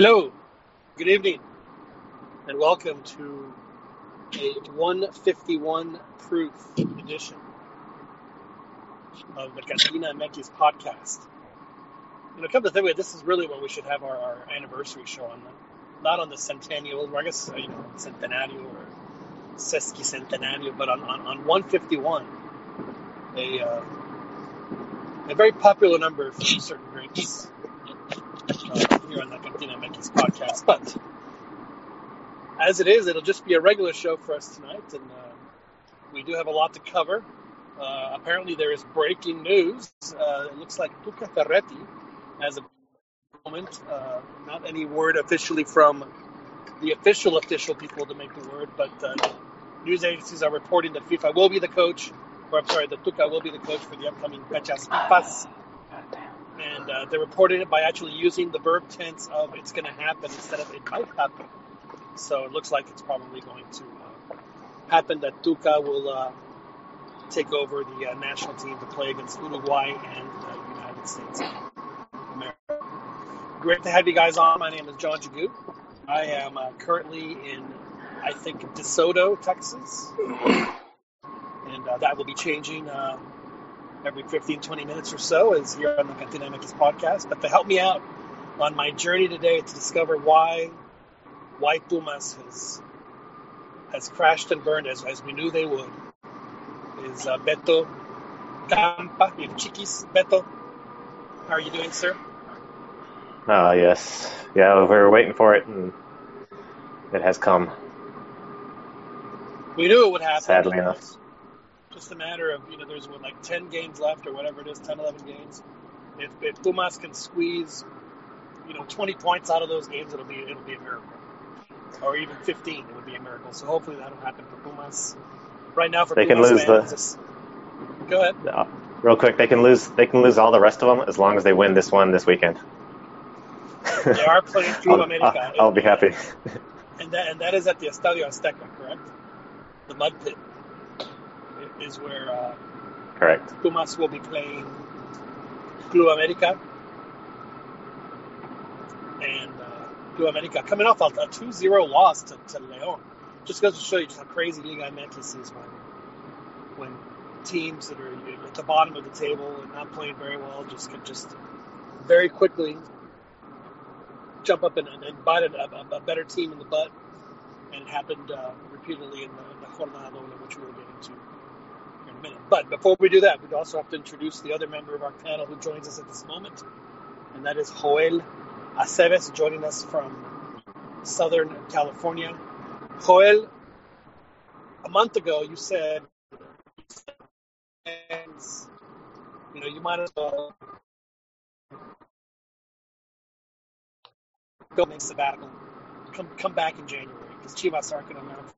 Hello, good evening, and welcome to a 151 proof edition of the Cantina MX podcast. You know, come to think of it, this is really when we should have our, our anniversary show on, the, not on the centennial, or I guess, you know, centenario or sesquicentenario, but on, on, on 151, a, uh, a very popular number for certain drinks. Uh, here on the Cantina MX podcast. But as it is, it'll just be a regular show for us tonight, and uh, we do have a lot to cover. Uh, apparently, there is breaking news. Uh, it looks like Tuca Ferretti has a moment. Uh, not any word officially from the official official people to make the word, but uh, news agencies are reporting that FIFA will be the coach, or I'm sorry, that Tuca will be the coach for the upcoming FIFAs and uh, they reported it by actually using the verb tense of it's going to happen instead of it might happen. So it looks like it's probably going to uh, happen that Tuca will uh, take over the uh, national team to play against Uruguay and the United States of America. Great to have you guys on. My name is John Jagu. I am uh, currently in, I think, DeSoto, Texas. And uh, that will be changing every 15, 20 minutes or so is here on the MX podcast. But to help me out on my journey today to discover why why Pumas has has crashed and burned as, as we knew they would is uh, Beto Campa, you Chiquis. Beto, how are you doing, sir? Oh, yes. Yeah, we were waiting for it, and it has come. We knew it would happen. Sadly enough just a matter of, you know, there's what, like 10 games left or whatever it is, 10, 11 games. If, if Pumas can squeeze, you know, 20 points out of those games, it'll be, it'll be a miracle. Or even 15, it would be a miracle. So hopefully that'll happen for Pumas. Right now, for they Pumas can lose the. Just, go ahead. Uh, real quick, they can lose. They can lose all the rest of them as long as they win this one this weekend. they are playing Club I'll, America. I'll, I'll be happy. and that and that is at the Estadio Azteca, correct? The mud pit is where uh, correct Pumas will be playing Club America, and uh, Club America coming off a, a 2-0 loss to, to Leon. Just goes to show you just how crazy Liga MX is when when teams that are at the bottom of the table and not playing very well just can just very quickly jump up and, and bite a, a, a, better team in the butt. And it happened uh, repeatedly in the, in the Jornada which we get in minute. But before we do that, we'd also have to introduce the other member of our panel who joins us at this moment, and that is Joel Aceves, joining us from Southern California. Joel, a month ago you said, you know, you might as well go make sabbatical, come come back in January because Chivas aren't going to mount.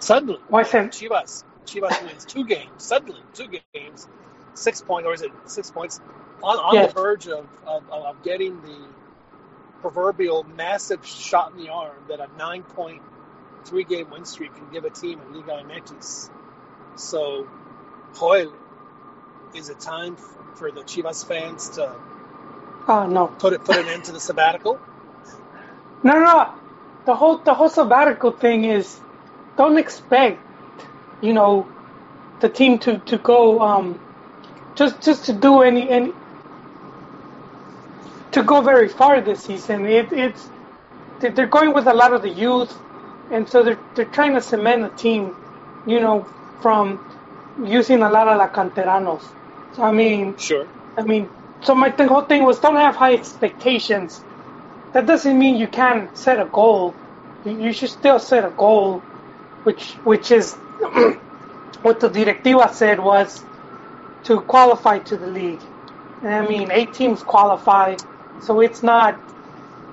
Suddenly, Why said Chivas Chivas wins two games suddenly, two games, six points, or is it six points? On, on Yes. the verge of, of, of getting the proverbial massive shot in the arm that a nine point three game win streak can give a team in Liga MX. So, Joel, is it time for the Chivas fans to Oh no, put it put an end to the sabbatical? no, no. The whole the whole sabbatical thing is don't expect, you know, the team to to go um just just to do any any to go very far this season. It, it's they- they're going with a lot of the youth, and so they're they're trying to cement a team, you know, from using a lot of la canteranos. So I mean, Sure. I mean, so my th- whole thing was don't have high expectations. That doesn't mean you can't set a goal. You, you should still set a goal, which which is what the directiva said was to qualify to the league. And I mean, eight teams qualify, so it's not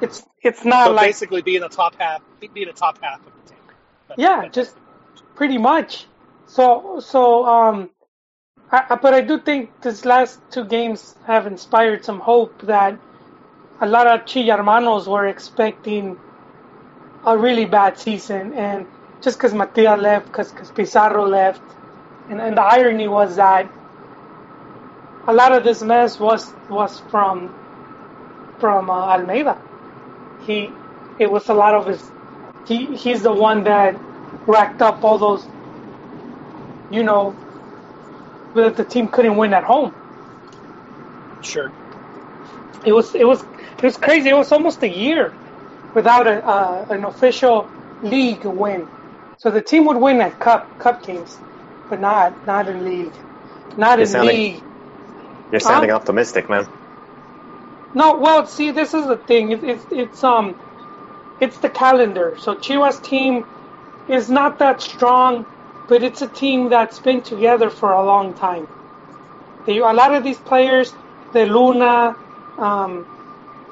it's it's not So like basically, be in the top half, be be in the top half of the team. That's- Yeah, that's just- pretty much. So so um, I, but I do think this last two games have inspired some hope that a lot of Chillarmanos were expecting a really bad season, and just because Matia left, because Pizarro left, and, and the irony was that a lot of this mess was was from from uh, Almeyda. he it was a lot of his. He he's the one that racked up all those. You know, that the team couldn't win at home. Sure. It was it was it was crazy. It was almost a year without a, uh, an official league win. So the team would win at cup cup games, but not not in league, not You're in sounding- league. You're sounding Huh? optimistic, man. No, well, see, this is the thing. It, it's it's um, it's the calendar. So Chivas team is not that strong, but it's a team that's been together for a long time. They, a lot of these players, the Luna, um,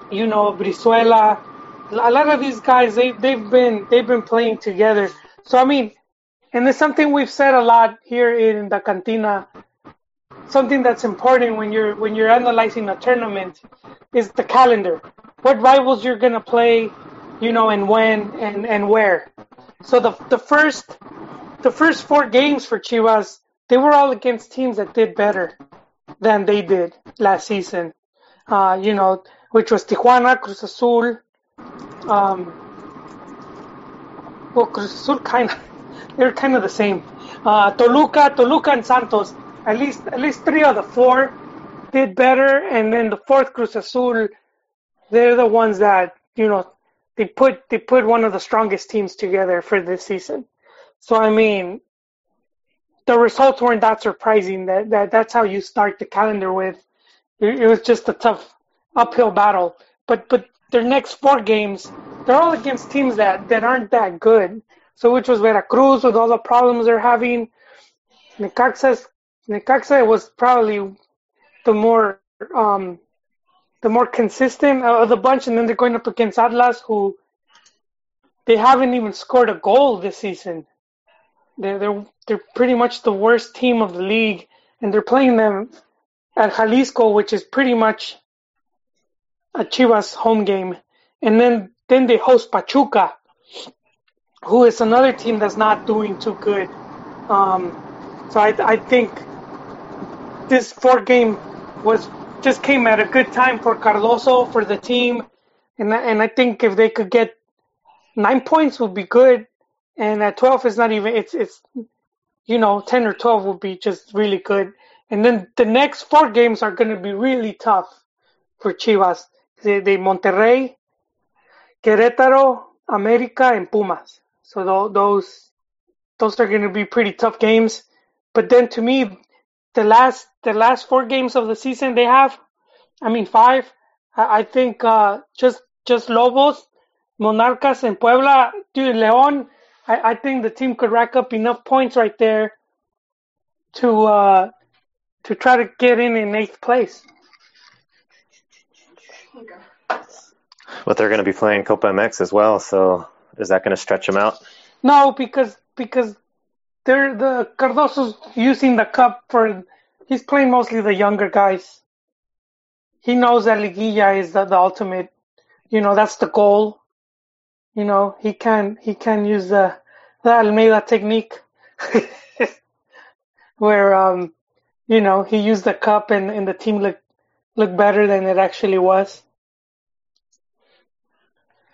you know, Brizuela, a lot of these guys, they they've been they've been playing together. So I mean, and it's something we've said a lot here in the cantina. Something that's important when you're when you're analyzing a tournament is the calendar. What rivals you're gonna play, you know, and when and and where. So the the first the first four games for Chivas, they were all against teams that did better than they did last season. Uh, you know, which was Tijuana, Cruz Azul, um, well, Cruz Azul kind of they're kind of the same. Uh, Toluca, Toluca, and Santos. At least at least three of the four did better, and then the fourth Cruz Azul, they're the ones that you know they put they put one of the strongest teams together for this season. So I mean, the results weren't that surprising. That that that's how you start the calendar with. It, it was just a tough uphill battle. But but their next four games, they're all against teams that that aren't that good. So which was Veracruz with all the problems they're having. Necaxa's Necaxa was probably the more um, the more consistent of the bunch, and then they're going up against Atlas, who they haven't even scored a goal this season. They're they're they're pretty much the worst team of the league, and they're playing them at Jalisco, which is pretty much a Chivas home game, and then then they host Pachuca, who is another team that's not doing too good. Um, so I I think this four game was just came at a good time for Cardozo for the team, and and I think if they could get nine points would be good, and at twelve is not even it's it's you know ten or twelve would be just really good, and then the next four games are going to be really tough for Chivas. They, they Monterrey, Querétaro, America, and Pumas. So tho- those those are going to be pretty tough games. But then to me, the last the last four games of the season they have, I mean five. I, I think uh, just just Lobos, Monarcas, and Puebla, dude, León. I, I think the team could rack up enough points right there to uh, to try to get in in eighth place. But they're going to be playing Copa MX as well, so is that going to stretch them out? No, because because they're the Cardozo's using the cup for he's playing mostly the younger guys. He knows that Liguilla is the, the ultimate. You know that's the goal. You know he can he can use the the Almeyda technique, where um you know he used the cup and, and the team looked looked better than it actually was.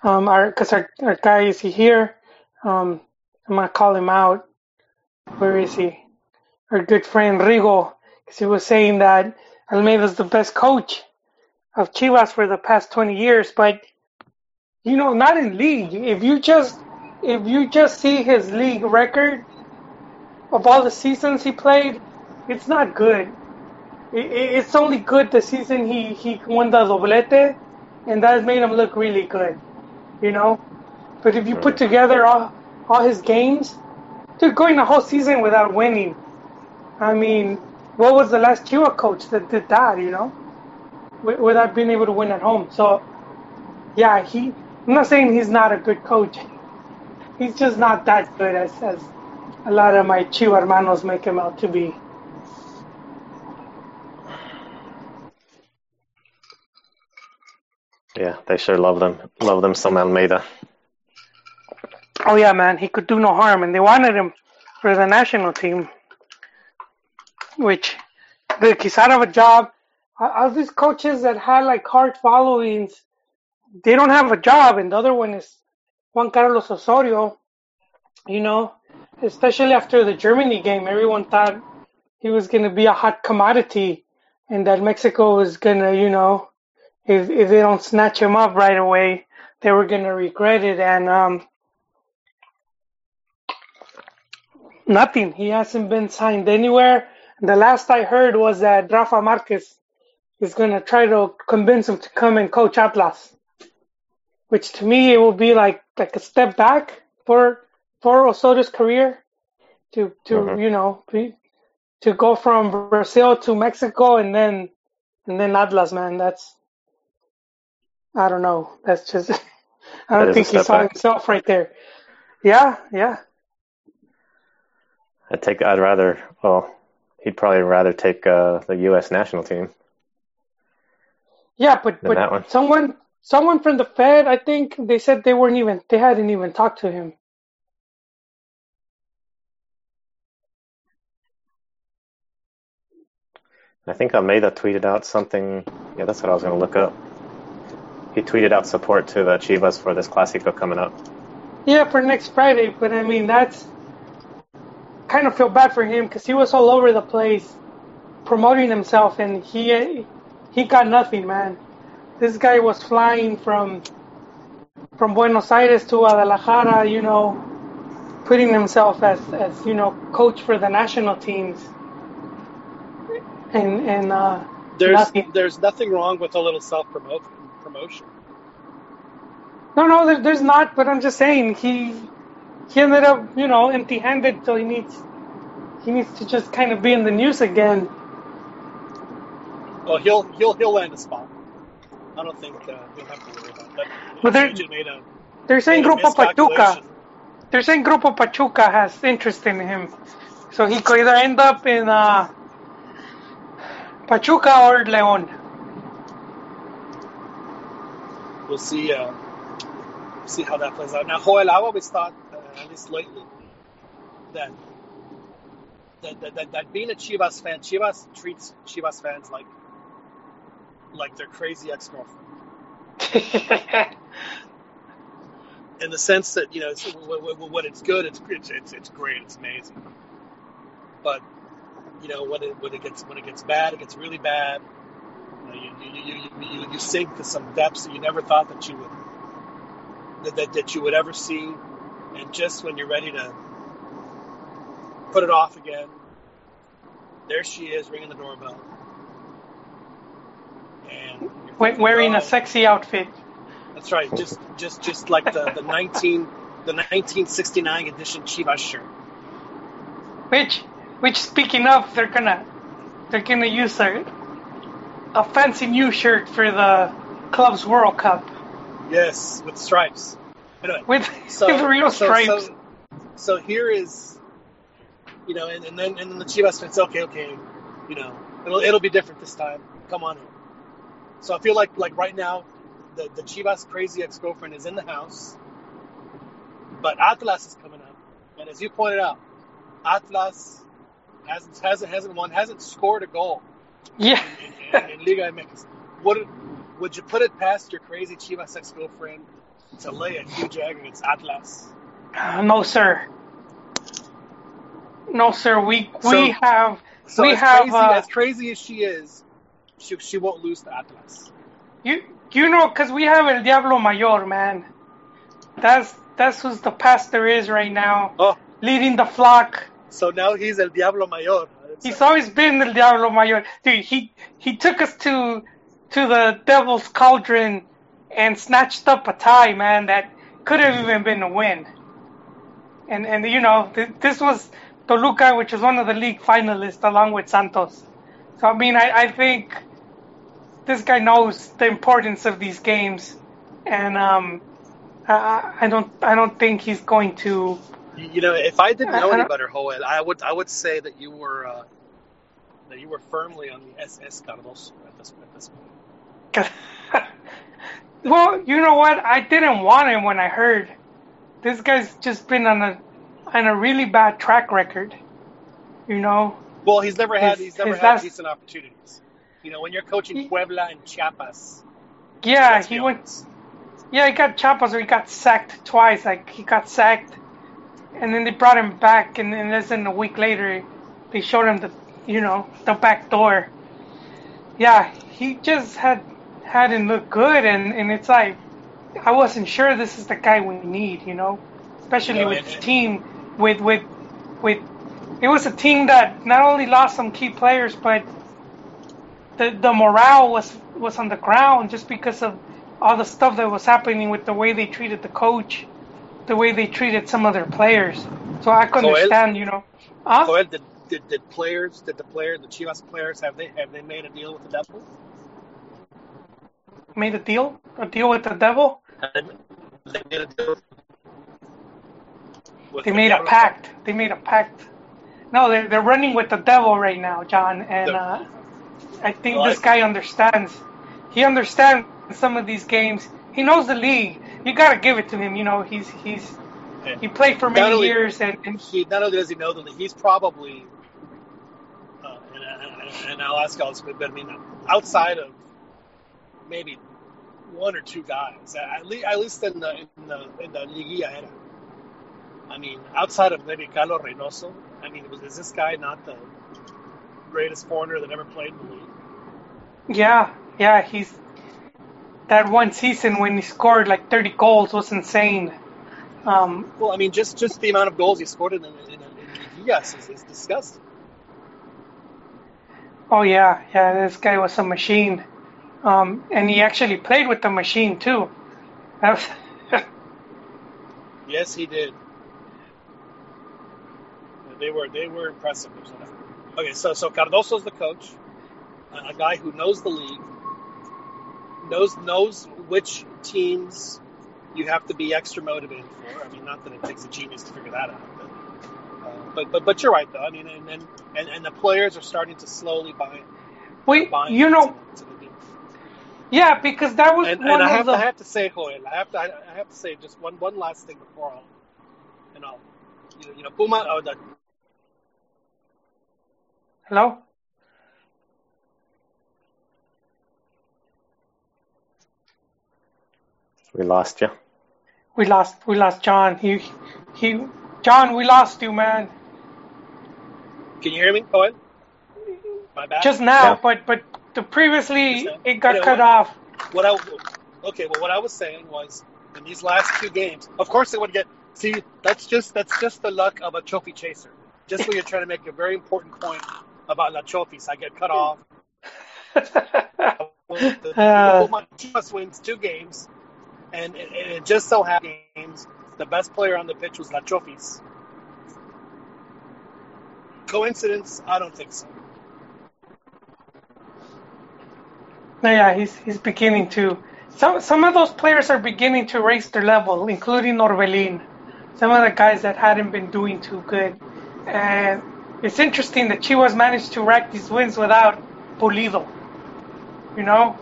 Um, our because our our guy is he here. Um, I'm gonna call him out. Where is he? Our good friend Rigo, because he was saying that Almeyda's the best coach of Chivas for the past 20 years, but you know, not in league. If you just if you just see his league record of all the seasons he played, it's not good. It, it- it's only good the season he he won the doblete, and that made him look really good. You know, but if you put together all, all his games, dude, going the whole season without winning. I mean, what was the last Chivas coach that did that? You know, Wi- without being able to win at home. So, yeah, he. I'm not saying he's not a good coach. He's just not that good as as a lot of my Chiva hermanos make him out to be. Yeah, they sure love them. Love them some Almeyda. Oh yeah, man, he could do no harm, and they wanted him for the national team, which the he's out of a job. All these coaches that had like hard followings, they don't have a job, and the other one is Juan Carlos Osorio. You know, especially after the Germany game, everyone thought he was going to be a hot commodity, and that Mexico was going to, you know, if if they don't snatch him up right away, they were going to regret it. And um, nothing. He hasn't been signed anywhere. The last I heard was that Rafa Marquez is going to try to convince him to come and coach Atlas, which to me it will be like like a step back for for Osorio's career to to Mhm. you know to go from Brazil to Mexico and then and then Atlas, man. That's I don't know. That's just I don't think he saw back. himself right there. Yeah, yeah. I'd take. I'd rather. Well, he'd probably rather take uh, the U.S. national team. Yeah, but but one. someone someone from the Fed, I think they said they weren't even they hadn't even talked to him. I think Almeyda tweeted out something. Yeah, that's what I was going to look up. He tweeted out support to the Chivas for this Clásico coming up. Yeah, for next Friday, but I mean that's kind of feel bad for him because he was all over the place promoting himself, and he he got nothing, man. This guy was flying from from Buenos Aires to Guadalajara, you know, putting himself as as you know coach for the national teams, and and uh, There's Nothing. there's nothing wrong with a little self promotion. No, no, there, there's not. But I'm just saying he he ended up, you know, empty-handed. So he needs he needs to just kind of be in the news again. Well, he'll he'll he'll land a spot. I don't think uh, he'll have to worry about that. But they're, a, They're saying Grupo Pachuca. They're saying Grupo Pachuca has interest in him, so he could either end up in uh, Pachuca or León. We'll see. Uh, see how that plays out. Now, Joel, I've always thought, uh, at least lately, that that, that, that that being a Chivas fan, Chivas treats Chivas fans like like their crazy ex girlfriend. in the sense that you know it's, when, it's good, it's it's it's, it's great, it's amazing. But you know when it when it gets when it gets bad, it gets really bad. You, know, you, you, you, you, sink to some depths that you never thought that you would that, that, that you would ever see, and just when you're ready to put it off again, there she is ringing the doorbell, and Wearing "Oh, a sexy outfit. that's right. Just just just like the, the nineteen the nineteen sixty nine edition Chivas shirt. Which, which speaking of, they're gonna, they're gonna use a, a fancy new shirt for the club's World Cup Yes, with stripes. Anyway, with so with real so- stripes. So, so here is, you know, and, and then and then the Chivas fans, okay, okay, you know, it'll it'll be different this time. Come on in. So I feel like like right now, the the Chivas crazy ex girlfriend is in the house, but Atlas is coming up, and as you pointed out, Atlas hasn't hasn't hasn't won, hasn't scored a goal. Yeah, in, in, in Liga MX. Would would you put it past your crazy Chivas ex girlfriend to lay a huge egg against Atlas? Uh, no sir, no sir. We So- we have So We as have, crazy uh, as crazy as she is, she she won't lose to Atlas. you you know because we have El Diablo Mayor man. That's that's who's the pastor is right now, Oh, leading the flock. so now he's El Diablo Mayor. He's always been El Diablo Mayor. Dude, he he took us to to the Devil's Cauldron and snatched up a tie, man, that could have even been a win. And and you know, th- this was Toluca, which is one of the league finalists along with Santos. So I mean, I, I think this guy knows the importance of these games, and um, I, I don't I don't think he's going to. You, know, if I didn't know any better, Joel, I would I would say that you were uh, that you were firmly on the SS Cardozo at this at this point. well, you know what? I didn't want him when I heard. This guy's just been on a on a really bad track record. You know, Well, he's never had His- he's never had last- decent opportunities. You know, when you're coaching He- Puebla and Chiapas, yeah, he went. Yeah, he got Chiapas, or he got sacked twice. Like he got sacked, and then they brought him back, and then less than a week later, they showed him the, you know, the back door. Yeah, he just had hadn't looked good, and and it's like I wasn't sure this is the guy we need, you know, especially with the team with with with. It was a team that not only lost some key players, but the the morale was was on the ground just because of all the stuff that was happening with the way they treated the coach, the way they treated some of their players. So I could understand, you know. Huh? Joel, did, did, did players, did the player, the Chivas players, have they have they made a deal with the devil? Made a deal, a deal with the devil. They made a deal. They the made a pact. They made a pact. No, they're they're running with the devil right now, John, and The- uh, I think Well, this I- guy understands. He understands some of these games. He knows the league. You got to give it to him. You know, he's he's he played for many only- years, and, and he not only does he know the league, he's probably, uh, and, and, and I'll ask all this, but I mean, outside of maybe one or two guys, at least, at least in the in the in the Liguilla era. I mean, outside of maybe Carlos Reynoso, I mean, was is this guy not the greatest foreigner that ever played in the league? yeah, yeah, he's that one season when he scored like 30 goals was insane. Um, Well, I mean, just just the amount of goals he scored in in, in, is, is disgusting. oh yeah, yeah, this guy was a machine, um, and he actually played with the machine too. Was- Yes, he did. They were they were impressive. Okay, so so Cardozo's the coach, a guy who knows the league, knows knows which teams you have to be extra motivated for. I mean, not that it takes a genius to figure that out, but uh, but, but but you're right though. I mean, and and, and, and the players are starting to slowly buy we, buy you know, into the yeah, because that was And, one and I have the. to I have to say, Joel, I have to I have to say just one one last thing before I'll, you know, you know, you know Puma. Oh, the, Hello. We lost you. We lost. We lost John. He, he, John. We lost you, man. can you hear me, Joel? My bad. Just now, Yeah. but but the previously it got Yeah, cut what- off. what I okay, well, what I was saying was in these last two games, of course they would get. See, that's just that's just the luck of a trophy chaser. Just when you're trying to make a very important point about la trophies, I get cut off. Well, the, Uh. Puma Chivas wins two games, and it, it just so happens the best player on the pitch was La Trophies. Coincidence? I don't think so. Yeah, he's he's beginning to. Some some of those players are beginning to raise their level, including Orbelin. Some of the guys that hadn't been doing too good, and it's interesting that Chivas managed to rack these wins without Pulido. You know,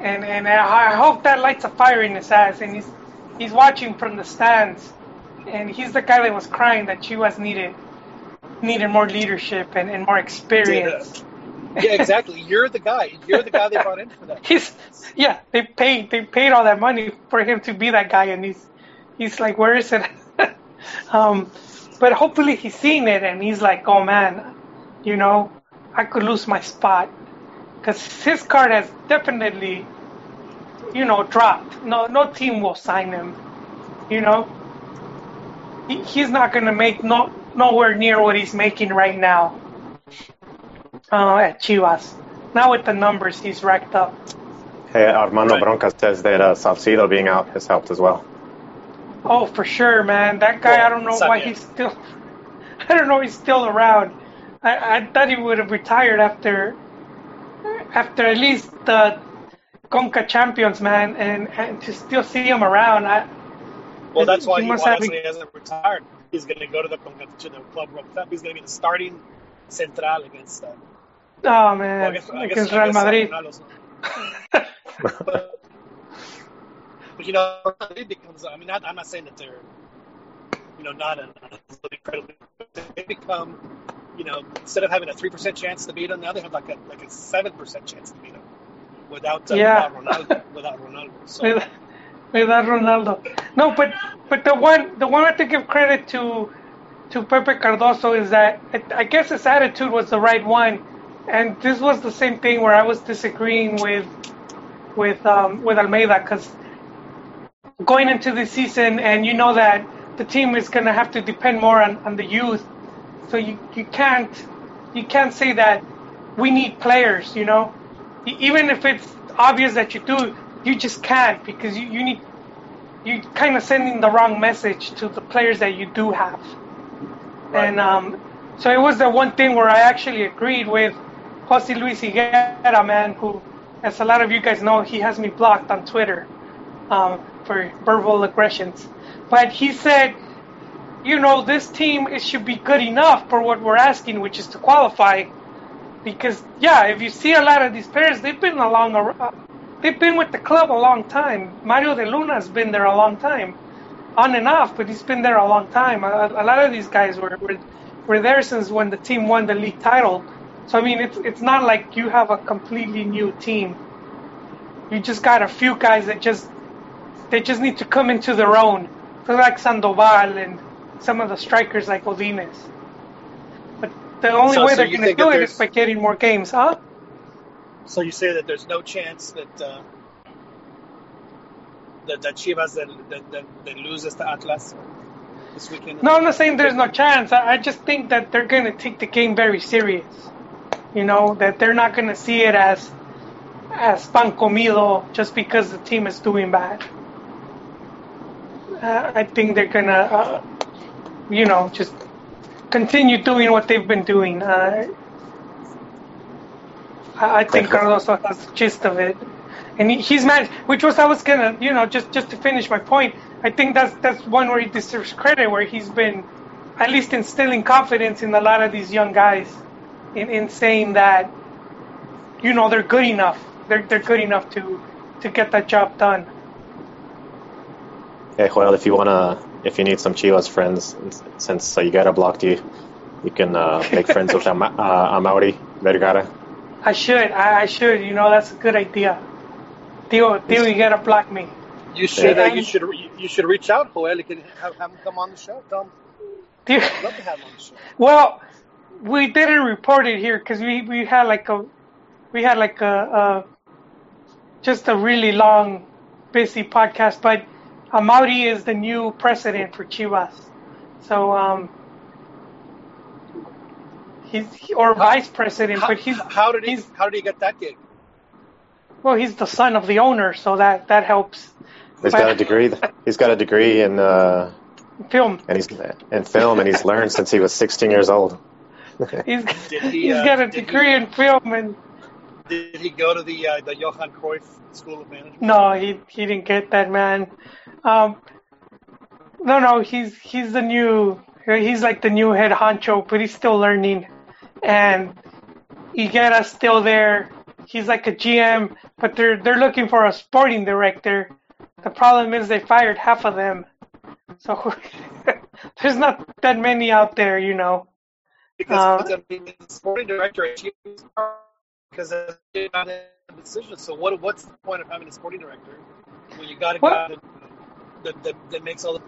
and and I I hope that lights a fire in his ass, and he's he's watching from the stands, and he's the guy that was crying that Chivas needed needed more leadership and, and more experience. Yeah, exactly. You're the guy. You're the guy they brought in for that. He's yeah, they paid they paid all that money for him to be that guy, and he's he's like, where is it? um, but hopefully he's seen it, and he's like, oh man, you know, I could lose my spot because his card has definitely, you know, dropped. No, no team will sign him. You know, he, he's not gonna make no nowhere near what he's making right now uh, at Chivas. Not with the numbers he's racked up. Hey, Armando Right. Bronca says that uh, Salcido being out has helped as well. Oh, for sure, man. That guy, Well, I don't know why yeah. he's still. I don't know he's still around. I, I thought he would have retired after, after at least the Conca Champions, man, and, and to still see him around. I, Well, that's why He why that's been- why he hasn't retired. He's going to go to the to the club World Cup. He's going to be the starting central against uh, oh man, well, I guess, I guess, against Real Madrid. But, but you know, Madrid becomes. I mean, not, I'm not saying that they're, you know, not an incredibly. They become, you know, instead of having a three percent chance to beat them, now they have like a like a seven percent chance to beat them without uh, Yeah. without Ronaldo. Without Ronaldo. So, with, without Ronaldo. No, but but the one the one I have to give credit to to Pepe Cardozo is that I, I guess his attitude was the right one, and this was the same thing where I was disagreeing with with um, with Almeyda because going into the season and you know that the team is going to have to depend more on, on the youth, so you, you can't you can't say that we need players, you know, even if it's obvious that you do, you just can't because you, you need you kind of sending the wrong message to the players that you do have. And um, so it was the one thing where I actually agreed with Jose Luis Higuera, man, who, as a lot of you guys know, he has me blocked on Twitter um, for verbal aggressions. But he said, you know, this team it should be good enough for what we're asking, which is to qualify. Because yeah, if you see a lot of these players, they've been along, a, uh, they've been with the club a long time. Mario de Luna's been there a long time on and off, but he's been there a long time. A, a lot of these guys were, were were there since when the team won the league title. So I mean, it's it's not like you have a completely new team. You just got a few guys that just they just need to come into their own. So like Sandoval and some of the strikers like Odines. But the only So- way so they're going to do it is by getting more games, huh? So you say that there's no chance that uh, that, that Chivas that, that, that, that loses to Atlas this weekend? No, I'm not saying there's no chance. I, I just think that they're going to take the game very serious. You know, that they're not going to see it as as pan comido just because the team is doing bad. Uh, I think they're going to, uh, you know, just continue doing what they've been doing. Uh, I, I think Carlos has the gist of it. And he, he's managed, which was I was gonna, you know, just just to finish my point. I think that's that's one where he deserves credit, where he's been at least instilling confidence in a lot of these young guys, in, in saying that, you know, they're good enough. They're they're good enough to to get that job done. Hey, Joel, if you wanna, if you need some Chivas friends, since uh, you got blocked you, you can uh, make friends with Ama- uh, Amaury Vergara. I should, I, I should, you know, that's a good idea. Tio, Tio, you gotta block me. You should Yeah. uh, you should you should reach out, Joel. You can have, have him come on the show. Tell him love to have him on the show. Well, we didn't report it here because we, we had like a we had like a, a just a really long, busy podcast. But Amaury is the new president for Chivas, so um, he's or vice president, How, but he's how did he he's how did he get that gig? well, he's the son of the owner, so that that helps. He's got a degree. He's got a degree in uh, Film. and he's in film, and he's learned since he was 16 years old. He's he, he's uh, got a did he- degree in film, and Did he go to the uh, the Johan Cruyff School of Management? No, he he didn't get that man. Um, no, no, he's he's the new he's like the new head honcho, but he's still learning. And Higuera's still there. He's like a GM, but they're they're looking for a sporting director. The problem is they fired half of them, so there's not that many out there, you know. Because mean, the sporting director because they not a decision. So what what's the point of having a sporting director when you got a guy that, that, that that makes all the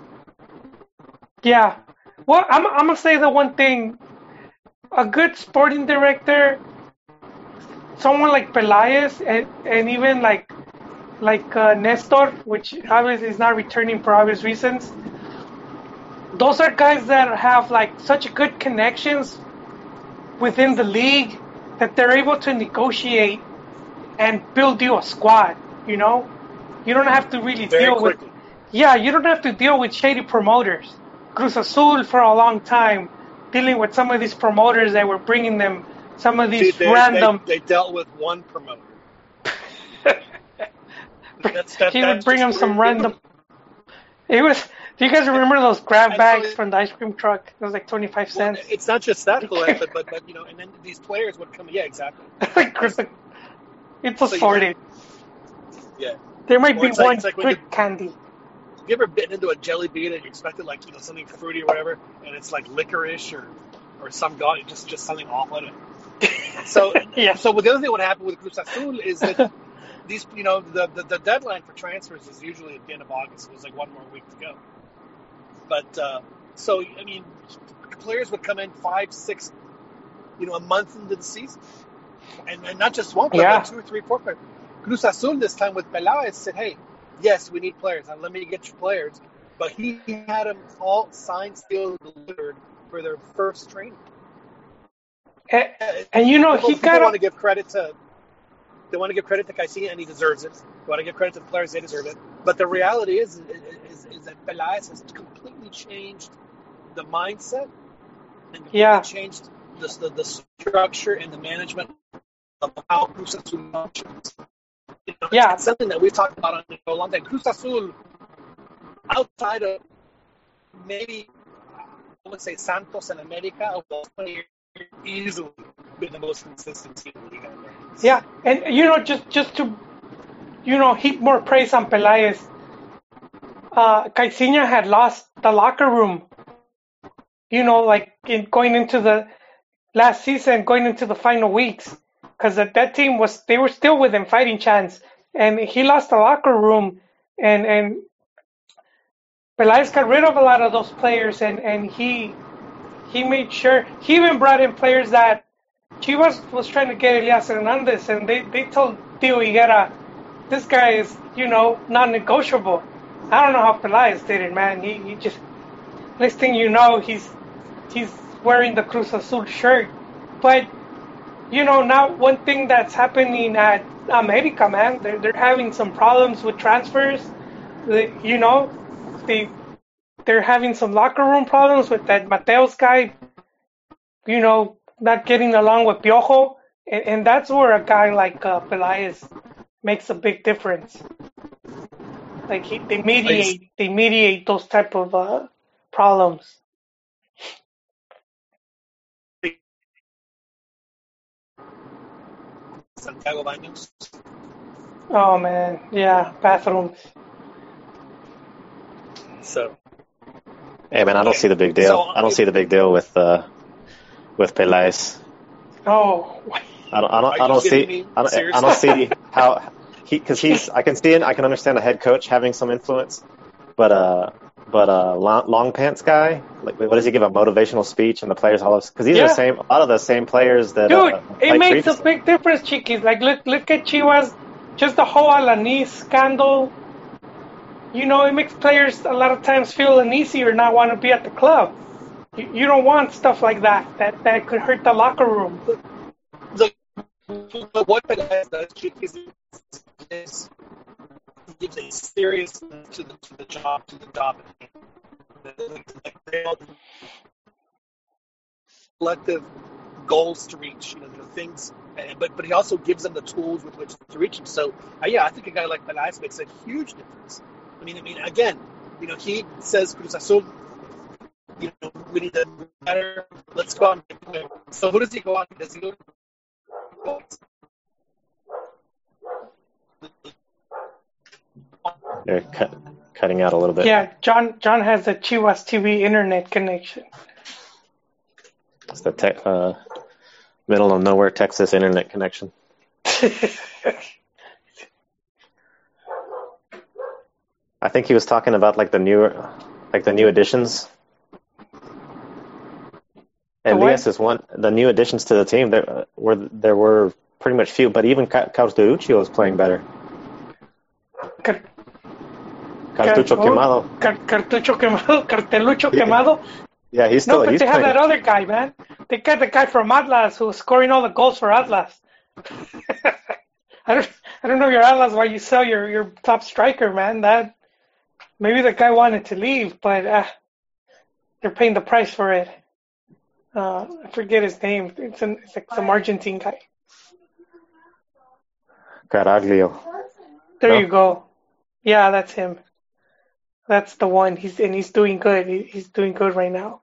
Yeah. Well, I'm, I'm gonna say the one thing: a good sporting director, someone like Pelaez, and, and even like like uh, Nestor, which obviously is not returning for obvious reasons. Those are guys that have like such good connections within the league that they're able to negotiate and build you a squad. You know, you don't have to really very deal with quickly. Yeah, you don't have to deal with shady promoters. Cruz Azul for a long time, dealing with some of these promoters that were bringing them some of these They, they, random. they, they dealt with one promoter. That's, that, he would bring them some where- random. It was. Do you guys remember those grab bags from the ice cream truck? It was like twenty five Well, cents. it's not just that, but, but but you know, and then these players would come. Yeah, exactly. Like, Chris, it's you- assorted. Yeah. There might Well, be like- one like when good you- candy. You ever bitten into a jelly bean and you expected like you know something fruity or whatever, and it's like licorice or or some god, just just something awful in it. So Yeah. so the other thing what happened with Cruz Azul is that these, you know, the, the the deadline for transfers is usually at the end of August. It was like one more week to go. But uh, so I mean, players would come in five, six, you know, a month into the season, and, and not just one, but Yeah. like two or three, four players. Cruz Azul this time with Peláez said, "Hey, yes, we need players. Now let me get you players." But he had them all signed, sealed, delivered for their first training. And, and you know, people, he people got want to give credit to they want to give credit to Caixinha, and he deserves it. They want to give credit to the players; they deserve it. But the reality is, is, is that Peláez has completely changed the mindset and Yeah. changed the, the the structure and the management of how Azul functions. You know, Yeah. it's something that we've talked about on the show a long time. Cruz Azul, outside of maybe I would say Santos and America, over the last 20 years, easily been the most consistent team in the league. Yeah, and you know, just just to you know heap more praise on Pelaez. Uh, Caixinha had lost the locker room. You know, like in going into the last season, going into the final weeks, because that, that team was they were still within fighting chance, and he lost the locker room, and and Pelaez got rid of a lot of those players, and and he he made sure he even brought in players that Chivas was trying to get Elias Hernandez, and they, they told Tio Higuera, this guy is, you know, non-negotiable. I don't know how Pelaez did it, man. He, he just, next thing you know, he's he's wearing the Cruz Azul shirt. But, you know, now one thing that's happening at America, man, they're, they're having some problems with transfers. They, you know, they they're having some locker room problems with that Mateus guy. You know, not getting along with Piojo, and, and that's where a guy like uh, Pelaez makes a big difference. Like he, they mediate, they mediate those type of uh, problems. Santiago Baños. Oh man, yeah, bathrooms. So Hey man, I don't see the big deal. So, I don't see the big deal with uh, with Pelaez. Oh, I don't. I don't. I don't see. I don't, I don't see how he because he's. I can see and I can understand a head coach having some influence, but uh, but uh, long, long pants guy. Like, what does he give a motivational speech and the players all of? Because these are the same. A lot of the same players that. dude, uh, it played makes a big difference, Chiquis. Like look, look at Chivas, just the whole Alanis scandal. You know, it makes players a lot of times feel uneasy or not want to be at the club. You, you don't want stuff like that. That that could hurt the locker room. the what Peláez does is, is he gives a seriousness to the to the job to the job. Collective goals to reach, you know, things. But but he also gives them the tools with which to reach them. So uh, yeah, I think a guy like Peláez makes a huge difference. I mean, I mean, again, you know, he says Cruz you know, we need to better. Let's go a win. So who does he go on? Does he go? They're cut, cutting out a little bit. Yeah, John John has a Chivas TV internet connection. It's the te- uh, middle of nowhere Texas internet connection. I think he was talking about like the newer, like the new additions. And? Elias is one. The new additions to the team there uh, were there were pretty much few, but even Ca- Cartucho is playing better. Car- Cartucho Car- Quemado. Car- Cartucho quemado, Cartelucho quemado. Yeah, he's No, but he's they have that other guy, man. They got the guy from Atlas who's scoring all the goals for Atlas. I don't, I don't know your Atlas why you sell your, your top striker, man. That maybe the guy wanted to leave, but uh, they're paying the price for it. Uh, I forget his name. It's, an, it's like some Argentine guy. Caraglio. There No? you go. Yeah, that's him. That's the one. He's and he's doing good. He, he's doing good right now.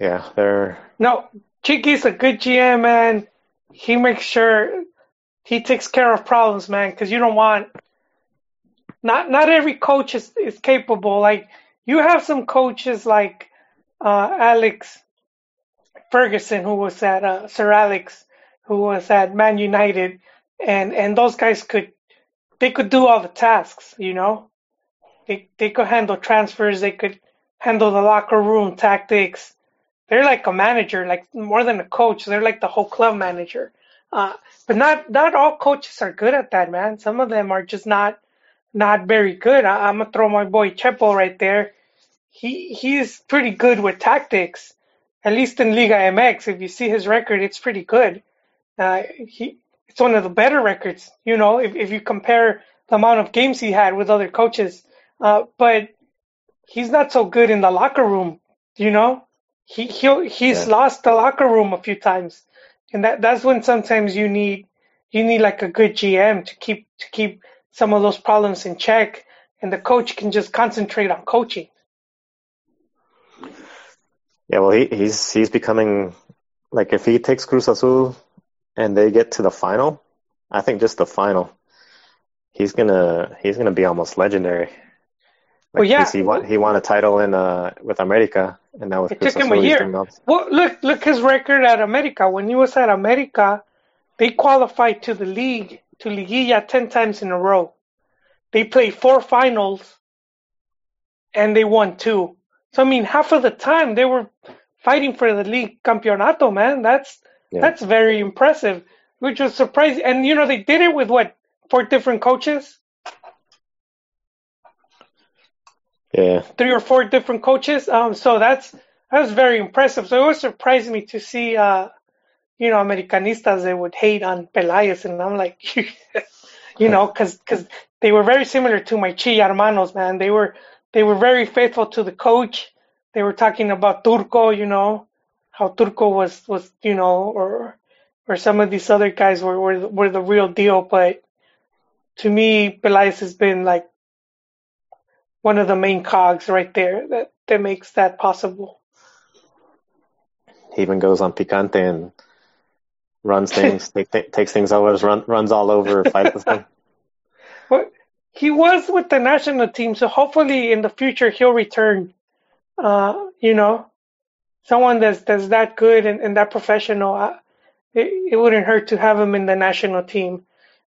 Yeah, they're No, Chiqui's a good GM, man. He makes sure he takes care of problems, man. Because you don't want not not every coach is is capable. Like you have some coaches like uh, Alex Ferguson, who was at uh, Sir Alex, who was at Man United, and and those guys could they could do all the tasks, you know. They they could handle transfers, they could handle the locker room tactics. They're like a manager, like more than a coach. They're like the whole club manager. Uh, but not not all coaches are good at that, man. Some of them are just not not very good. I, I'm gonna throw my boy Chepo right there. He he's pretty good with tactics, at least in Liga MX. If you see his record, it's pretty good. Uh, he it's one of the better records, you know, if if you compare the amount of games he had with other coaches. Uh, but he's not so good in the locker room, you know. He he he's Yeah. lost the locker room a few times, and that that's when sometimes you need you need like a good GM to keep to keep some of those problems in check, and the coach can just concentrate on coaching. Yeah, well, he, he's he's becoming like if he takes Cruz Azul and they get to the final, I think just the final, he's gonna he's gonna be almost legendary. Like, Well, yeah. he won he won a title in uh with America, and now with It took him a year. Well, look look his record at America. When he was at America, they qualified to the league to Liguilla ten times in a row. They played four finals, and they won two. So I mean, half of the time they were fighting for the league campeonato. Man, that's Yeah. that's very impressive. Which was surprising, and you know they did it with what four different coaches, Yeah, three or four different coaches. Um, so that's that was very impressive. So it was surprising me to see, uh, you know, Americanistas they would hate on Pelaez, and I'm like, you know, because they were very similar to my Chi hermanos, man. They were they were very faithful to the coach. They were talking about Turco, you know, how Turco was was you know, or or some of these other guys were were, were the real deal. But to me, Pelaez has been like one of the main cogs right there that that makes that possible. he even goes on Picante and runs things, take, th- takes things over, run, runs all over, fights with them. But he was with the national team, so hopefully in the future he'll return. Uh, you know, someone that's that's that good and, and that professional. Uh, it, it wouldn't hurt to have him in the national team.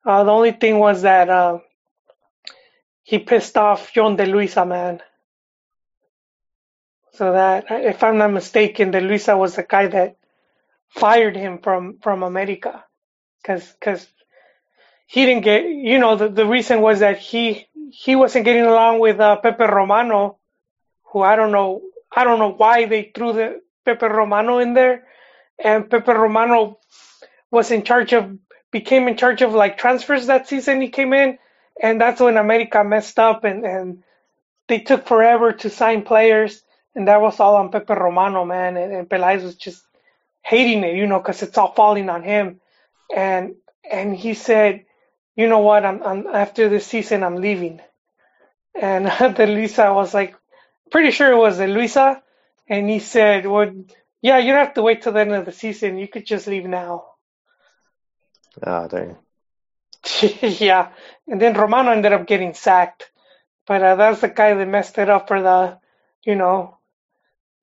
Uh, the only thing was that uh, he pissed off Yon De Luisa, man. So that, if I'm not mistaken, De Luisa was the guy that fired him from from America, because he didn't get you know the, the reason was that he he wasn't getting along with uh, Pepe Romano, who I don't know I don't know why they threw the Pepe Romano in there, and Pepe Romano was in charge of became in charge of like transfers that season he came in, and that's when America messed up and and they took forever to sign players, and that was all on Pepe Romano, man, and, and Pelaez was just hating it, you know, because it's all falling on him, and and he said, you know what, I'm, I'm after this season I'm leaving, and the Luisa was like, pretty sure it was the Luisa, and he said, well, yeah, you don't have to wait till the end of the season, you could just leave now. Ah, dang. yeah, and then Romano ended up getting sacked, but uh, that's the guy that messed it up for the, you know,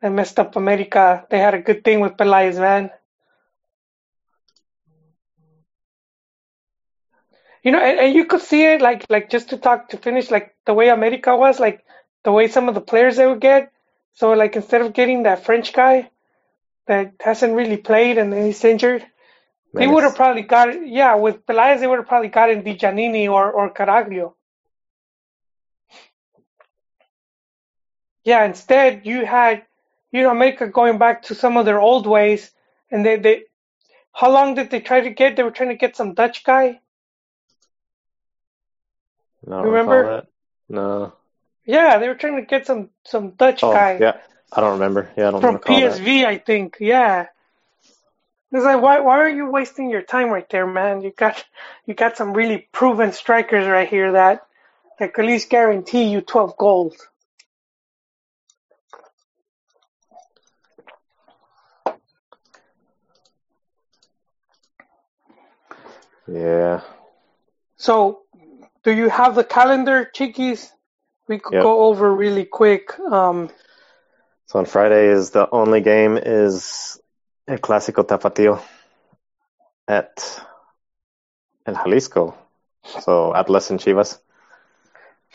that messed up America. They had a good thing with Pelaez, man. You know, and, and you could see it like like just to talk to finish like the way America was, like the way some of the players they would get. So like instead of getting that French guy that hasn't really played and then he's injured, they would have probably got. Yeah, with Pelaez, they would have probably gotten Djaniny or or Caraglio. Yeah, instead you had, you know, America going back to some of their old ways, and they they. How long did they try to get? They were trying to get some Dutch guy. No, Remember? No. Yeah, they were trying to get some some Dutch Oh, guy yeah. I don't remember. Yeah, I don't from recall that. PSV, I think. Yeah. It's like why why are you wasting your time right there, man? You got you got some really proven strikers right here that that could at least guarantee you twelve goals. Yeah. So, do you have the calendar, Chiquis? We could Yep. go over really quick. Um, So on Friday is the only game is El Clásico Tapatio at El Jalisco. So Atlas and Chivas.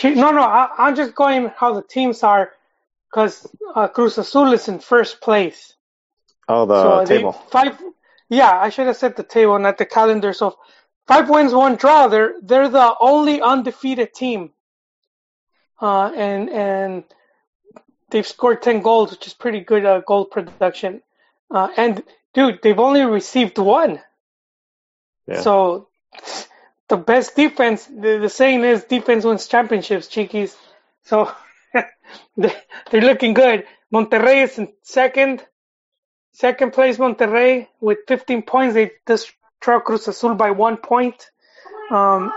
No, no, I, I'm just going how the teams are because uh, Cruz Azul is in first place. Oh, the so table. five. Yeah, I should have said the table, not the calendar. So five wins, one draw. They're they're the only undefeated team, uh, and and they've scored ten goals, which is pretty good uh, goal production. Uh, and dude, they've only received one. Yeah. So the best defense, the, the saying is defense wins championships, cheekies. So they- they're looking good. Monterrey is in second. Second place, Monterrey with 15 points. They just trail Cruz Azul by one point. Um,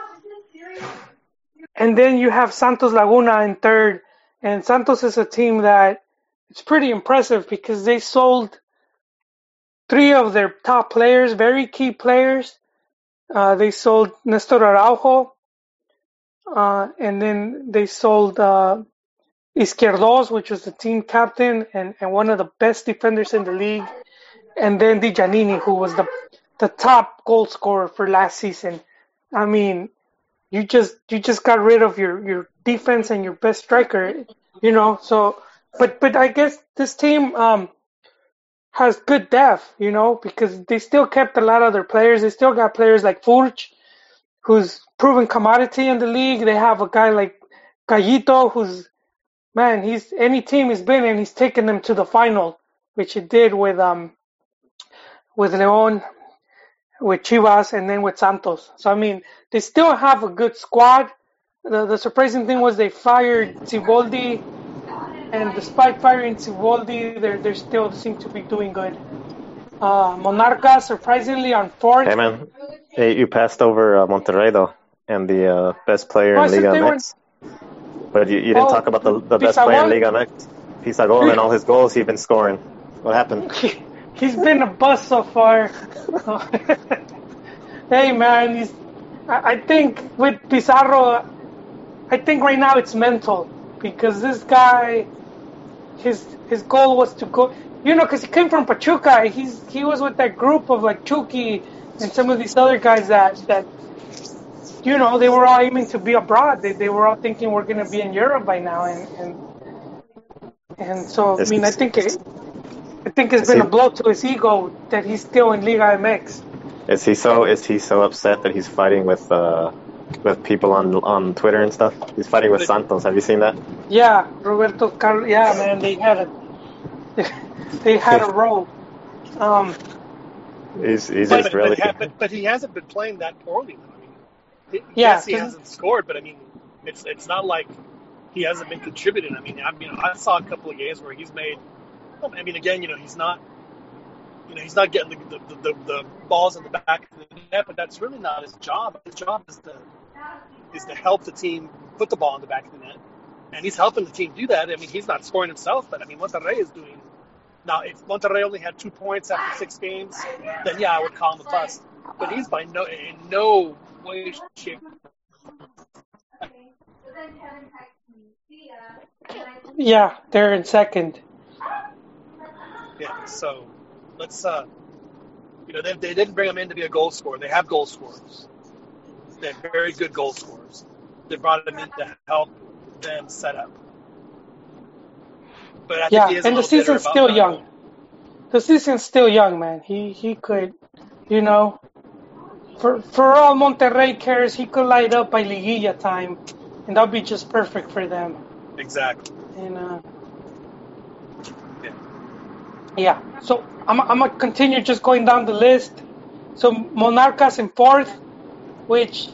and then you have Santos Laguna in third. And Santos is a team that it's pretty impressive because they sold three of their top players, very key players. Uh, they sold Nestor Araujo, uh, and then they sold uh, Izquierdoz, which was the team captain and, and one of the best defenders in the league, and then Djaniny, who was the the top goal scorer for last season. I mean, you just you just got rid of your, your defense and your best striker, you know. So, but but I guess this team um, has good depth, you know, because they still kept a lot of their players. They still got players like Furch, who's proven commodity in the league. They have a guy like Gallito, who's man, he's any team he's been in, he's taken them to the final, which he did with um with Leon, with Chivas, and then with Santos. So I mean, they still have a good squad. The the surprising thing was they fired Siboldi, and despite firing Siboldi, they they still seem to be doing good. Uh, Monarca surprisingly on fourth. Hey man, hey, you passed over uh, Monterrey though, and the uh, best player Oh, in Liga they were- MX. But you, you didn't Oh, talk about the, the best player in? Liga MX. Pisagol and all his goals he's been scoring. What happened? He's been a bust so far. hey man, he's. I, I think with Pizarro, I think right now it's mental because this guy, his his goal was to go. You know, because he came from Pachuca. He's he was with that group of like Chucky and some of these other guys that that. You know, they were all aiming to be abroad. They, they were all thinking we're going to be in Europe by now, and and, and so I mean, I think it, I think it's Is been he- a blow to his ego that he's still in Liga MX. Is he so is he so upset that he's fighting with uh, with people on on Twitter and stuff? He's fighting with Santos. Have you seen that? Yeah, Roberto Carlos. Yeah, man, they had a they had a roll. Um, He's he's But, just really. but, but, but he hasn't been playing that poorly. Though. I mean, he- Yeah, yes, he 'cause- hasn't scored, but I mean, it's it's not like he hasn't been contributing. I mean, I mean, I saw a couple of games where he's made. I mean, again, you know, he's not. You know, he's not getting the the, the, the balls in the back of the net, but that's really not his job. His job is to is to help the team put the ball in the back of the net, and he's helping the team do that. I mean, he's not scoring himself, but I mean, Monterrey is doing. Now, if Monterrey only had two points after six games, then yeah, I would call him a bust. But he's by no in no way, shape, yeah, they're in second. Yeah. So let's, uh, you know, they, they didn't bring him in to be a goal scorer. They have goal scorers. They're very good goal scorers. They brought him in to help them set up. But I think Yeah, he is and the season's still young. The season's still young, man. He he could, you know, for for all Monterrey cares, he could light up by Liguilla time, and that'd be just perfect for them. Exactly. And uh. Yeah, so I'm I'm gonna continue just going down the list. So Monarcas in fourth, which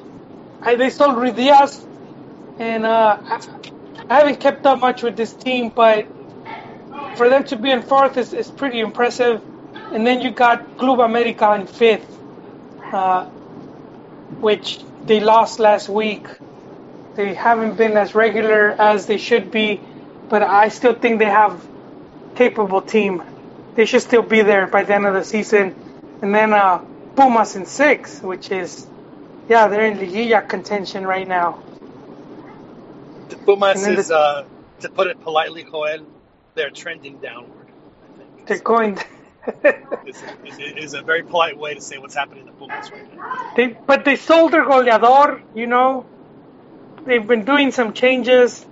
I, they sold Ruiz and uh, I, I haven't kept up much with this team, but for them to be in fourth is, is pretty impressive. And then you got Club America in fifth, uh, which they lost last week. They haven't been as regular as they should be, but I still think they have capable team. They should still be there by the end of the season. And then uh, Pumas in six, which is, yeah, they're in Liguilla contention right now. The Pumas is, the- uh, to put it politely, Joel, they're trending downward. I think. They're going. is, is, is a very polite way to say what's happening in the Pumas right now. They, but they sold their goleador, you know. They've been doing some changes.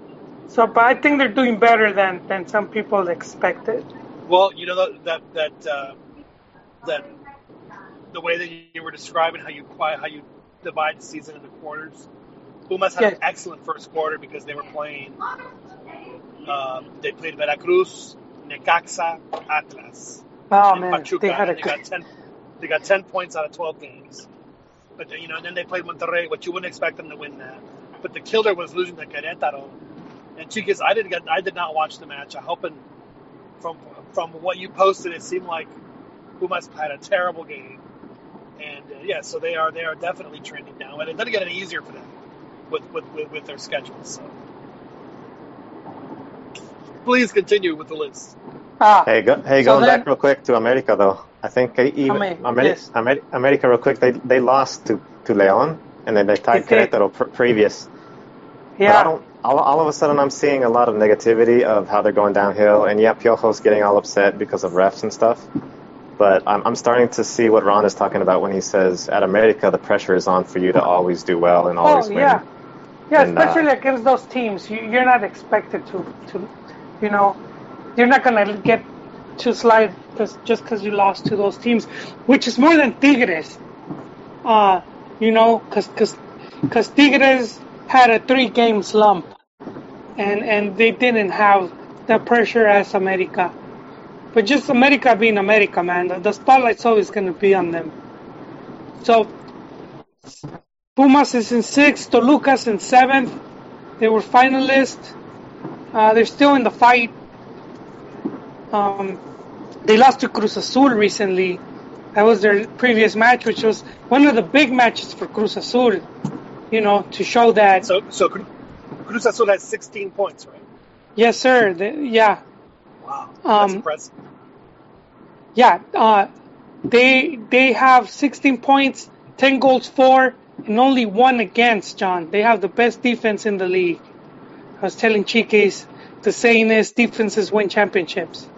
So, but I think they're doing better than, than some people expected. Well, you know that that uh, that the way that you were describing how you how you divide the season into quarters. Pumas had an excellent first quarter because they were playing. Um, they played Veracruz, Necaxa, Atlas, Oh man, Pachuca. they had a they got ten. They got ten points out of twelve games. But you know, and then they played Monterrey, which you wouldn't expect them to win that. But the killer was losing to Querétaro. And Chiquis, I didn't get, I did not watch the match. I hope, and from from what you posted, it seemed like Pumas had a terrible game. And uh, yeah, so they are they are definitely trending down, and it doesn't get any easier for them with with, with, with their schedules. So please continue with the list. Ah, Hey, go, hey, So going then- back real quick to America though. I think even Ame- Ameri- yes. Ameri- America real quick. They they lost to to Leon and then they tied They. Querétaro pr- previous. But I yeah. All, all of a sudden, I'm seeing a lot of negativity of how they're going downhill, and yeah, Piojo's getting all upset because of refs and stuff. But I'm, I'm starting to see what Ron is talking about when he says, "At America, the pressure is on for you to always do well and always Oh win." yeah, yeah. And, uh, Especially against those teams, you, you're not expected to to, you know, you're not gonna get to slide cause, just because you lost to those teams, which is more than Tigres. Uh, you know, because because because Tigres had a three game slump, and and they didn't have the pressure as America. But just America being America, man, the, the spotlight's always going to be on them. So Pumas is in sixth, Toluca's in seventh. They were finalists. Uh, they're still in the fight. Um, they lost to Cruz Azul recently. That was their previous match, which was one of the big matches for Cruz Azul. You know, to show that So so Cruz Azul has 16 points, right? yes, sir. The, yeah, Wow, that's Um, impressive. yeah. Uh, they they have 16 points, 10 goals for, and only one against. John, they have the best defense in the league. I was telling Chiquis, the saying is defenses win championships.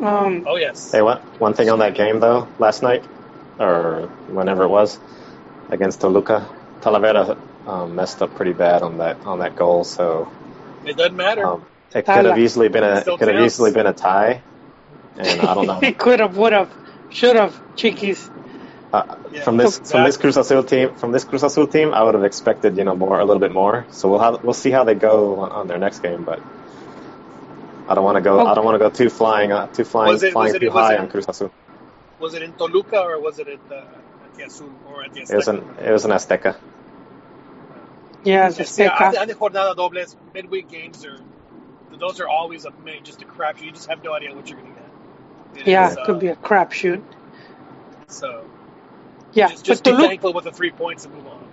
Um, Oh yes. Hey, what one thing on that game though, last night or whenever it was against Toluca, Talavera um, messed up pretty bad on that on that goal. So It doesn't matter. um, it could have easily been a Still it could have easily been a tie, and I don't know. he could have, would have, should have, Chiquis. Uh, Yeah, from this from this. Cruz Azul team from this Cruz Azul team, I would have expected you know more a little bit more. So we'll have, we'll see how they go on, on their next game, but I don't want to go I don't want to go too flying uh, too flying it- flying it- too was high it- on Cruz Azul. Was it in Toluca or was it at, uh, at the Azul or at the It was an it was an Azteca. Yeah, Yeah, see, I. I think jornada dobles, midweek games are those are always a just a crap. You just have no idea what you're going to get. It Yeah, is, it could uh, be a crapshoot. So Yeah, just, just but be Toluca, thankful with the three points and move on.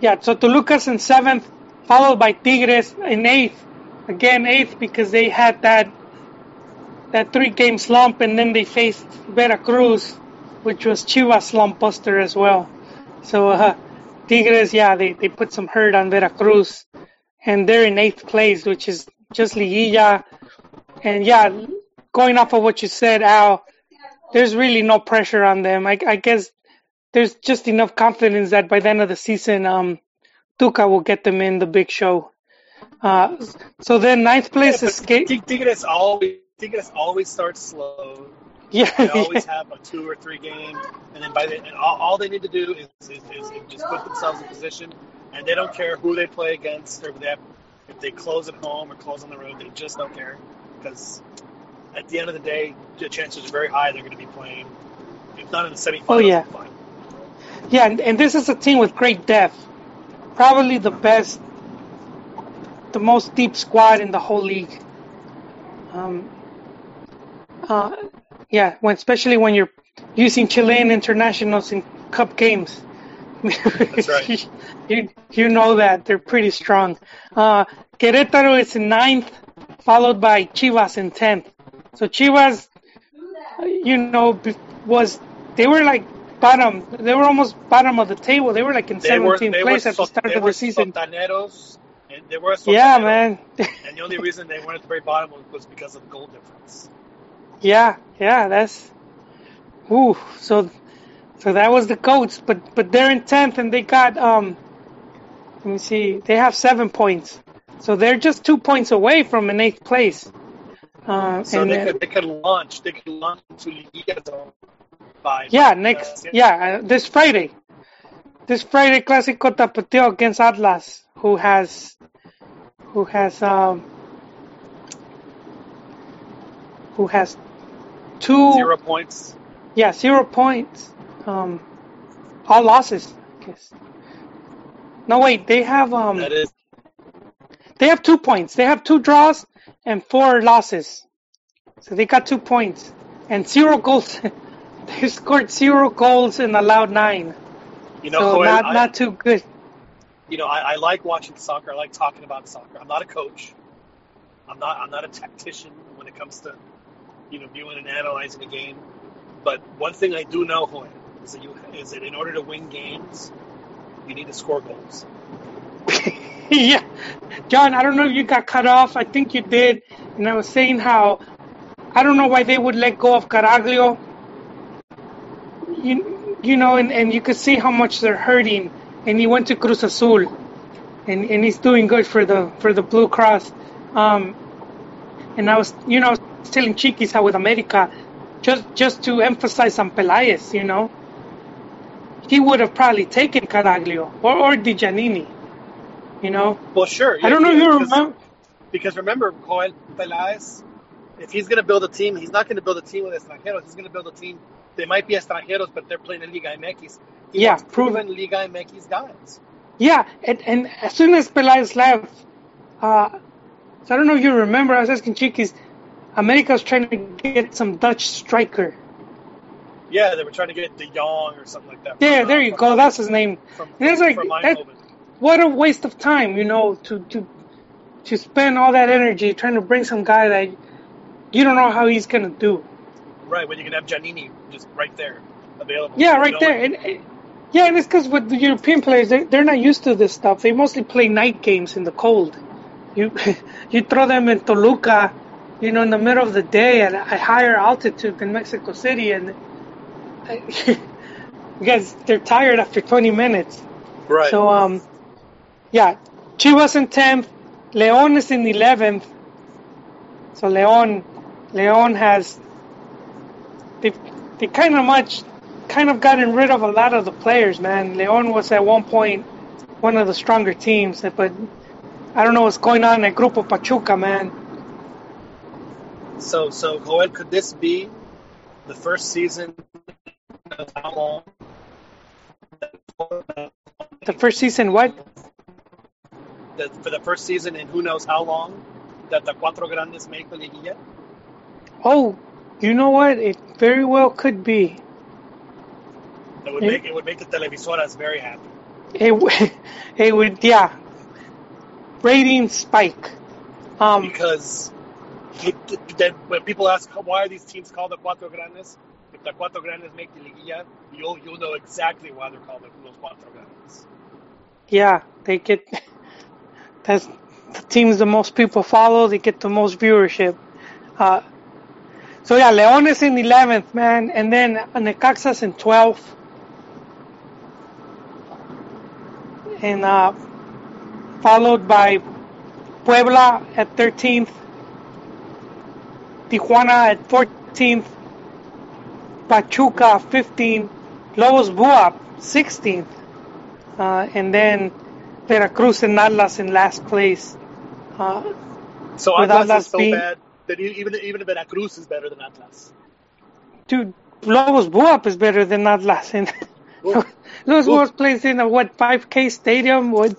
yeah, so Toluca's in seventh, followed by Tigres in eighth. Again, eighth because they had that that three game slump, and then they faced Veracruz, which was Chivas slump buster as well. So uh, Tigres, yeah, they, they put some hurt on Veracruz, and they're in eighth place, which is just Liguilla. And yeah, going off of what you said, Al, there's really no pressure on them. I, I guess there's just enough confidence that by the end of the season, um, Tuca will get them in the big show. Uh, so then ninth place is Ska- Tigres always Tigres always starts slow. yeah, They always have a two or three game, and then by the and all, all they need to do is, is, is just put themselves in position, and they don't care who they play against or if they have, if they close at home or close on the road. They just don't care because at the end of the day, the chances are very high they're going to be playing. If not in the semifinals, Oh, yeah. yeah, and, and this is a team with great depth, probably the best, the most deep squad in the whole league. Um, uh, yeah, when especially when you're using Chilean internationals in cup games. That's right. you you know that they're pretty strong. Uh, Querétaro is in ninth, followed by Chivas in tenth. So Chivas, you know, was they were like bottom. They were almost bottom of the table. They were like in They 17th they place were at the start of the season. Sotaneros, and they were Yeah, man. And the only reason they weren't at the very bottom was, was because of the goal difference. Yeah, yeah, that's. Ooh, so, so that was the Goats, but but they're in tenth and they got um. Let me see. They have seven points, so they're just two points away from an eighth place. Uh, So they then- could they could launch they could launch into Liguilla zone by Yeah, next, uh, yeah, uh, this Friday. This Friday, Clásico Tapatio against Atlas, who has, who has, um, who has two, zero points. yeah, zero points, um, all losses, I guess. No, wait, they have, um, That is they have two points. They have two draws and four losses. So they got two points and zero goals. they scored zero goals and allowed nine. you know so Joel, not I, not too good. you know I, I like watching soccer. I like talking about soccer. I'm not a coach. I'm not I'm not a tactician when it comes to you know viewing and analyzing a game. But one thing I do know, Joel, is that you is that in order to win games, you need to score goals. yeah, John. I don't know if you got cut off. I think you did. And I was saying how I don't know why they would let go of Caraglio. You you know, and, and you could see how much they're hurting. And he went to Cruz Azul, and and he's doing good for the for the Blue Cross. Um, and I was you know I was telling Chiquis with America, just just to emphasize on Pelaez, you know. He would have probably taken Caraglio or, or Djaniny, you know. Well, sure. I don't know yeah, if you because- remember. Because remember, Joel Peláez, if he's going to build a team, he's not going to build a team with extranjeros. He's going to build a team. They might be extranjeros, but they're playing in Liga MX. He Yeah, proven Liga MX guys. Yeah, and, and as soon as Pelaez left, uh, so I don't know if you remember, I was asking Chiquis, America was trying to get some Dutch striker. Yeah, they were trying to get De Jong or something like that. Yeah, from, there you from- go. That's his name. From, And it's like that- What a waste of time, you know, to to to spend all that energy trying to bring some guy that you don't know how he's gonna do. Right, when you can have Djaniny just right there available. Yeah, right there. And, and- yeah, and it's because with the European players, they, they're not used to this stuff. They mostly play night games in the cold. You you throw them in Toluca, you know, in the middle of the day at a higher altitude than Mexico City, and because they're tired after 20 minutes. Right. So um, yeah, Chivas in 10th, León is in 11th. So León, León has they they kind of much kind of gotten rid of a lot of the players, man. León was at one point one of the stronger teams, but I don't know what's going on at Grupo Pachuca, man. So, so Joel, could this be the first season of how long? The first season, what? That for the first season and who knows how long that the Cuatro Grandes make the Liguilla? Oh, you know what? It very well could be. It would Yeah. make it would make the televisoras very happy. It would, it would, yeah. Ratings spike. Um, because it, then when people ask why are these teams called the Cuatro Grandes, if the Cuatro Grandes make the Liguilla, you'll you'll know exactly why they're called the Cuatro Grandes. yeah, they get that's the teams the most people follow. They get the most viewership. Uh, so yeah, León is in 11th, man, and then Necaxa's in 12th, and uh, followed by Puebla at 13th, Tijuana at 14th, Pachuca 15th, Lobos Buap 16th, uh, and then Veracruz and Atlas in last place. Uh, So Atlas Atlas is so being- bad that even even Veracruz is better than Atlas. dude, Lobos Buap is better than Atlas. And. Lobos. Buap plays in a what 5K stadium. What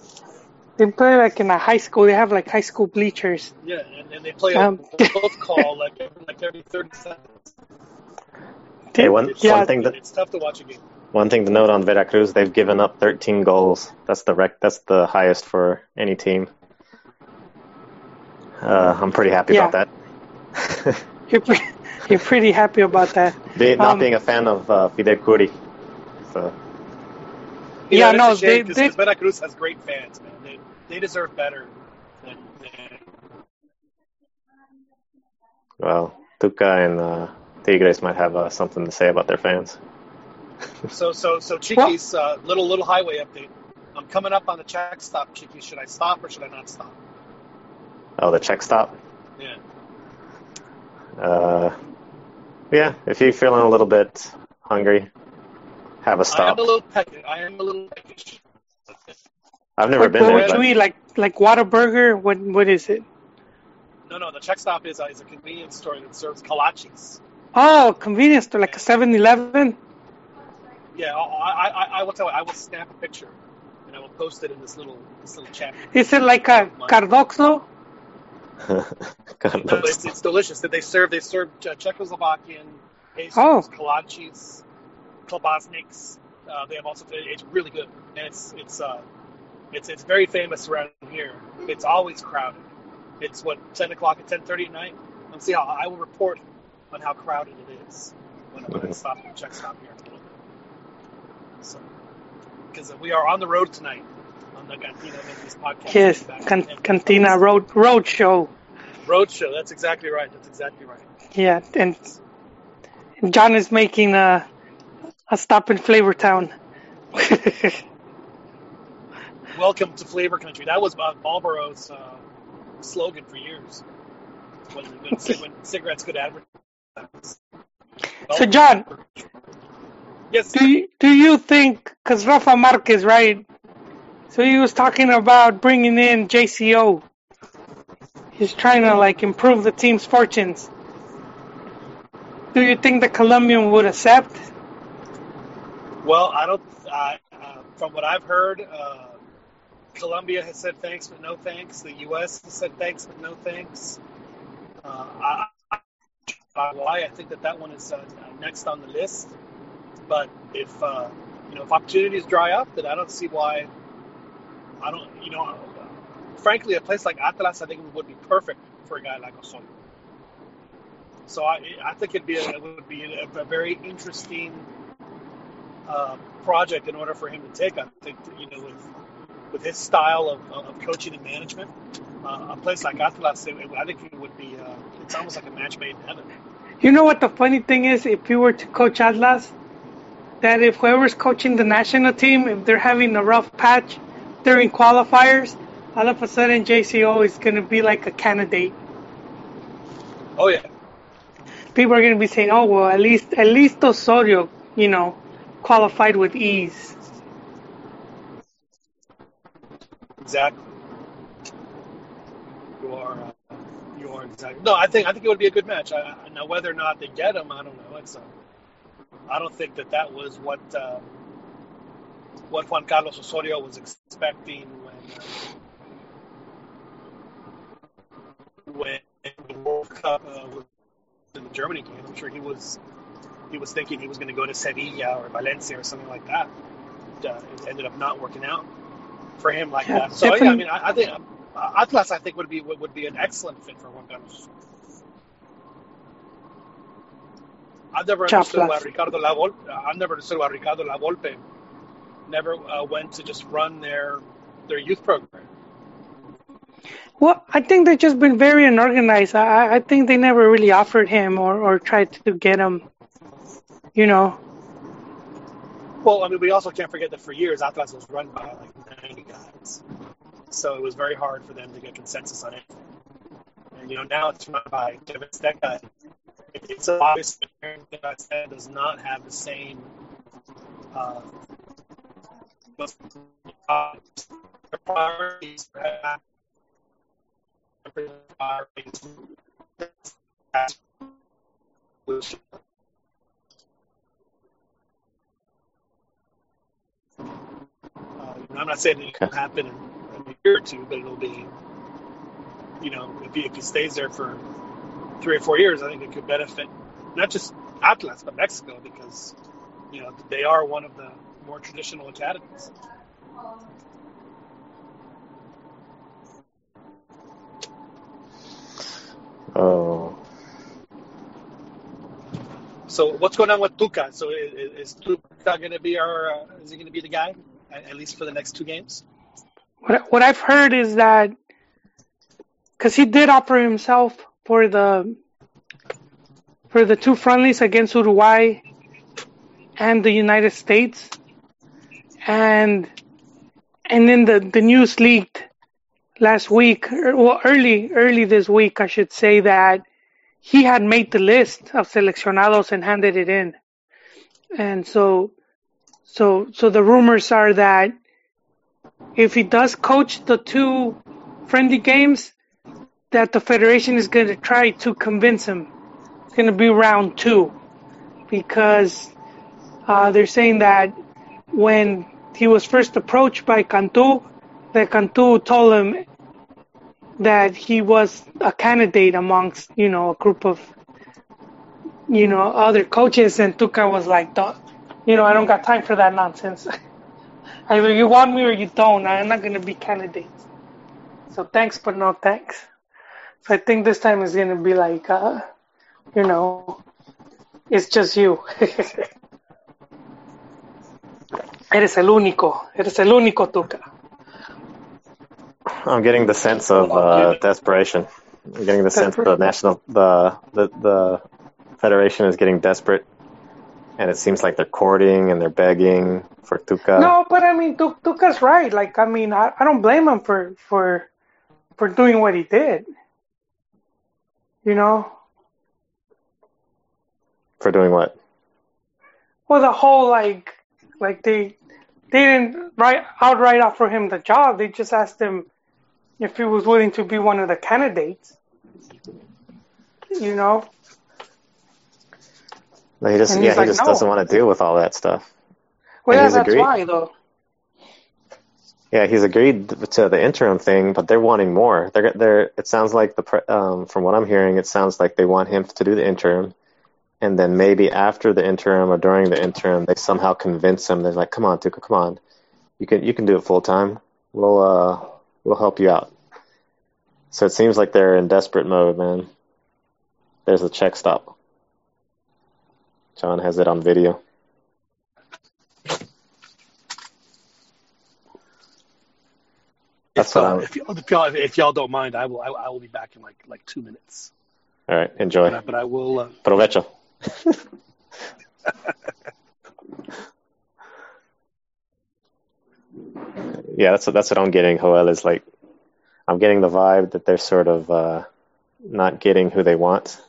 they play like in a high school. They have like high school bleachers. Yeah, and, and they play a Um, both call like every, like every thirty seconds. Hey, one, It's, Yeah. one thing that it's tough to watch a game. one thing to note on Veracruz, they've given up 13 goals. That's the rec. That's the highest for any team. Uh, I'm pretty happy Yeah. about that. You're pretty, you're pretty happy about that. Be, not Um, being a fan of uh, Fidel Kuri. So You Yeah, no, shame they- 'cause- they- Veracruz has great fans, man. They they deserve better than, than well, Tuca and uh, Tigres might have uh, something to say about their fans. So so so Chiquis, uh, little little highway update. I'm coming up on the check stop, Chiquis. Should I stop or should I not stop? Oh, the check stop. Yeah. Uh, yeah, if you're feeling a little bit hungry, have a stop. am a little peckish. I am a little peckish. I've never What, been what there, would but you eat? Like like Whataburger? What what is it? No, no. The check stop is, uh, is a convenience store that serves kolaches. Oh, convenience store, like a 7-Eleven. Yeah, I, I, I, I will tell you. I will snap a picture and I will post it in this little this little chat. Is it like a Cardozo? No, it's, it's delicious. That they serve they serve uh, Czechoslovakian pastries, Oh. kolaches, klobasniks. Uh, they have also it's really good and it's it's uh it's it's very famous around here. It's always crowded. It's what ten o'clock at ten thirty at night. Let's see how I will report on how crowded it is when, when I mm-hmm. stop at the check stop here in a little bit. So because we are on the road tonight on the CantinaMX podcast. Yes, can, in- Cantina Road Road Show. Road show. That's exactly right. That's exactly right. Yeah, and John is making a a stop in Flavortown. Welcome to Flavor Country. That was Marlboro's uh, slogan for years. When, when, when cigarettes could advertise. so, John, Yes. do you, do you think because Rafa Marquez, right? So he was talking about bringing in JCO. He's trying to like improve the team's fortunes. Do you think the Colombian would accept? Well, I don't. Uh, uh, from what I've heard, uh, Colombia has said thanks but no thanks. The U.S. has said thanks but no thanks. Uh, I, I, I think that that one is uh, next on the list. But if uh, you know if opportunities dry up, then I don't see why. I don't. You know, frankly, a place like Atlas, I think would be perfect for a guy like Osorio. So I, I think it'd be a, it would be a, a very interesting uh, project in order for him to take. I think you know with with his style of, of coaching and management, uh, a place like Atlas, it, I think it would be. Uh, it's almost like a match made in heaven. You know what the funny thing is? If you were to coach Atlas, that if whoever's coaching the national team, if they're having a rough patch during qualifiers, all of a sudden JCO is going to be like a candidate. Oh yeah, People are going to be saying, "Oh well, at least at least Osorio, you know, qualified with ease." Exactly. You are. Uh, you are exactly. No, I think I think it would be a good match. I, I, now whether or not they get him, I don't know. It's. Uh, I don't think that that was what uh, what Juan Carlos Osorio was expecting when uh, when the World Cup uh, was in the Germany game. I'm sure he was he was thinking he was going to go to Sevilla or Valencia or something like that. Uh, it ended up not working out for him like that. So yeah, I mean, I, I think uh, Atlas I think would be would, would be an excellent fit for Juan Carlos. I've never understood why Ricardo La Volpe. I've never understood why Ricardo La Volpe never uh, went to just run their their youth program. Well, I think they've just been very unorganized. I, I- I think they never really offered him or, or tried to get him. You know, Well, I mean, we also can't forget that for years Atlas was run by like 90 guys, so it was very hard for them to get consensus on anything. And you know, now it's run by Kevin Stecca. It- It's obvious that Stecca does not have the same. Uh, priorities. I'm not saying it will happen in, in a year or two, but it'll be, you know, if he, if he stays there for three or four years, I think it could benefit not just Atlas, but Mexico because, you know, they are one of the more traditional academies. Oh, So what's going on with Tuca? So is, is Tuca going to be our, uh, is he going to be the guy, at, least for the next two games? what what I've heard is that because he did offer himself for the for the two friendlies against Uruguay and the United States, and and then the the news leaked last week, er, well, early early this week, I should say that he had made the list of seleccionados and handed it in, and so so so the rumors are that if he does coach the two friendly games, that the federation is going to try to convince him. It's going to be round two because uh, they're saying that when he was first approached by Cantu, that Cantu told him that he was a candidate amongst, you know, a group of, you know, other coaches, and Tuca was like, you know, I don't got time for that nonsense. Either you want me or you don't. I'm not going to be candidate. So thanks, but no thanks. So I think this time is going to be like, uh, you know, it's just you. Eres el único. Eres el único, Tuca. I'm getting the sense of uh, desperation. I'm getting the sense the national the, the the federation is getting desperate, and it seems like they're courting and they're begging for Tuca. No, but I mean, Tuca's right. Like, I mean, I, I don't blame him for for for doing what he did. You know. For doing what? Well, the whole like, like they they didn't right outright offer him the job. They just asked him if he was willing to be one of the candidates. You know. He just yeah, he like, just no. doesn't want to deal with all that stuff. Well, yeah, that's agreed. why though. Yeah, he's agreed to the interim thing, but they're wanting more. They're they're. It sounds like the um, from what I'm hearing, it sounds like they want him to do the interim, and then maybe after the interim or during the interim, they somehow convince him. They're like, "Come on, Tuca, come on, you can you can do it full time. We'll uh we'll help you out." So it seems like they're in desperate mode, man. There's a check stop. John has it on video. That's if, uh, if, y'all, if, y'all, if y'all don't mind, I will I, I, will be back in like like two minutes. All right, enjoy. But, but I will. Uh... Provecho. yeah, that's what, that's what I'm getting. Joel is like, I'm getting the vibe that they're sort of uh, not getting who they want,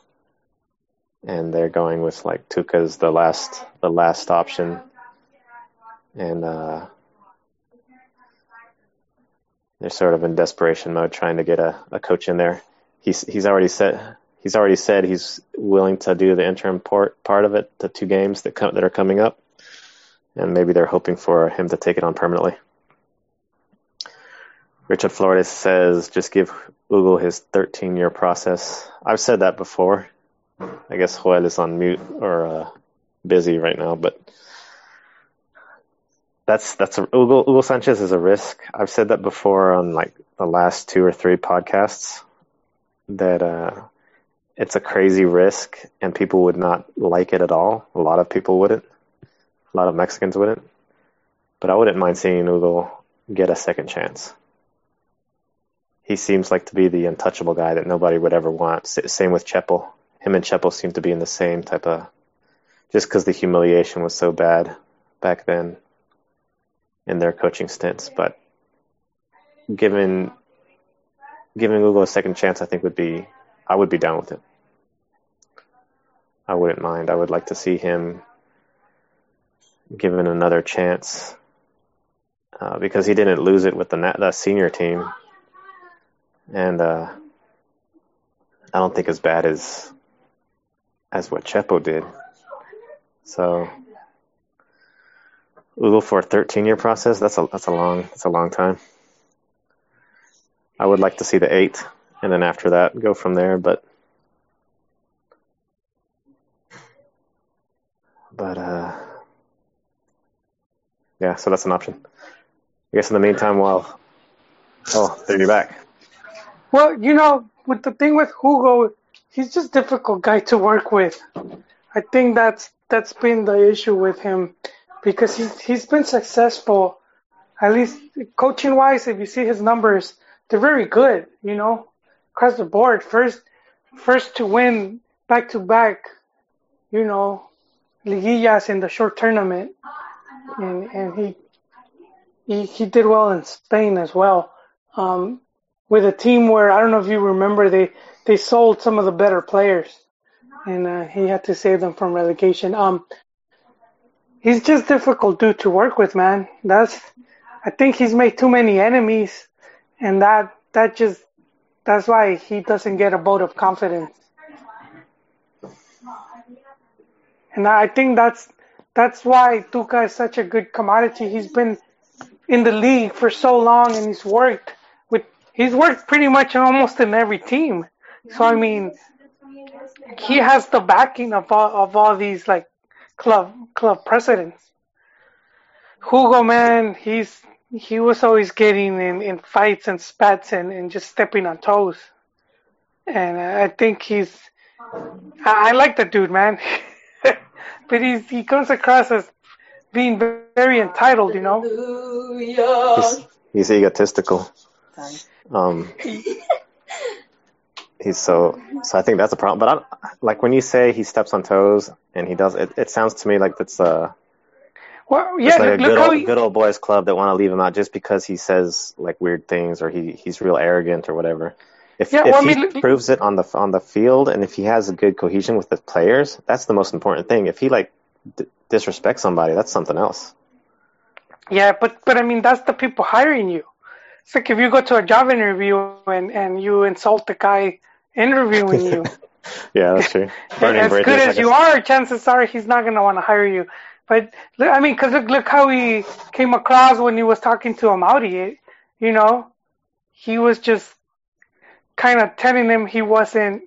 and they're going with like Tuca's the last the last option, and uh, they're sort of in desperation mode trying to get a, a coach in there. He's he's already said he's already said he's willing to do the interim part part of it, the two games that come, that are coming up, and maybe they're hoping for him to take it on permanently. Richard Flores says, just give Hugo his 13 year process. I've said that before. I guess Joel is on mute or uh, busy right now, but that's that's a, Hugo, Hugo Sanchez is a risk. I've said that before on like the last two or three podcasts that uh, it's a crazy risk and people would not like it at all. A lot of people wouldn't. A lot of Mexicans wouldn't. But I wouldn't mind seeing Hugo get a second chance. He seems like to be the untouchable guy that nobody would ever want. Same with Chepo. Him and Chepo seem to be in the same type of. Just because the humiliation was so bad back then in their coaching stints. But given giving Hugo a second chance, I think would be I would be down with it. I wouldn't mind. I would like to see him given another chance uh, because he didn't lose it with the the senior team, and uh, I don't think as bad as as what Chepo did. So Hugo for a 13 year process, that's a that's a long that's a long time. I would like to see the eight, and then after that go from there. But but uh, yeah, so that's an option. I guess in the meantime, while oh, there you're back. Well, you know, with the thing with Hugo, he's just difficult guy to work with. I think that's that's been the issue with him because he's he's been successful, at least coaching wise. If you see his numbers, they're very good. You know, across the board. First, first to win back to back you know, liguillas in the short tournament, and and he he he did well in Spain as well. Um, with a team where I don't know if you remember they they sold some of the better players, and uh, he had to save them from relegation. Um, he's just difficult dude to work with, man. That's I think he's made too many enemies, and that that just that's why he doesn't get a vote of confidence. And I think that's that's why Tuca is such a good commodity. He's been in the league for so long, and he's worked with he's worked pretty much almost in every team. So I mean, he has the backing of all of all these like club club presidents. Hugo, man, he's he was always getting in, in fights and spats and, and just stepping on toes. And I think he's, I, I like the dude, man. but he's, he comes across as being very entitled, you know? He's, he's egotistical. Um, he's so, so I think that's a problem. But I, like when you say he steps on toes and he does, it, it sounds to me like that's, a well, yeah, like a look good how old, he, good old boys club that want to leave him out just because he says like weird things or he, he's real arrogant or whatever. If, Yeah, if well, I he mean, look- proves it on the on the field and if he has a good cohesion with the players, that's the most important thing. If he like d- disrespects somebody, that's something else. yeah, but, but I mean, that's the people hiring you. It's like if you go to a job interview and, and you insult the guy interviewing you. Yeah, that's true. Burning as bridges, good as you are, chances are he's not going to want to hire you. But I mean, because look, look how he came across when he was talking to Amaudi. You know, he was just kind of telling him he wasn't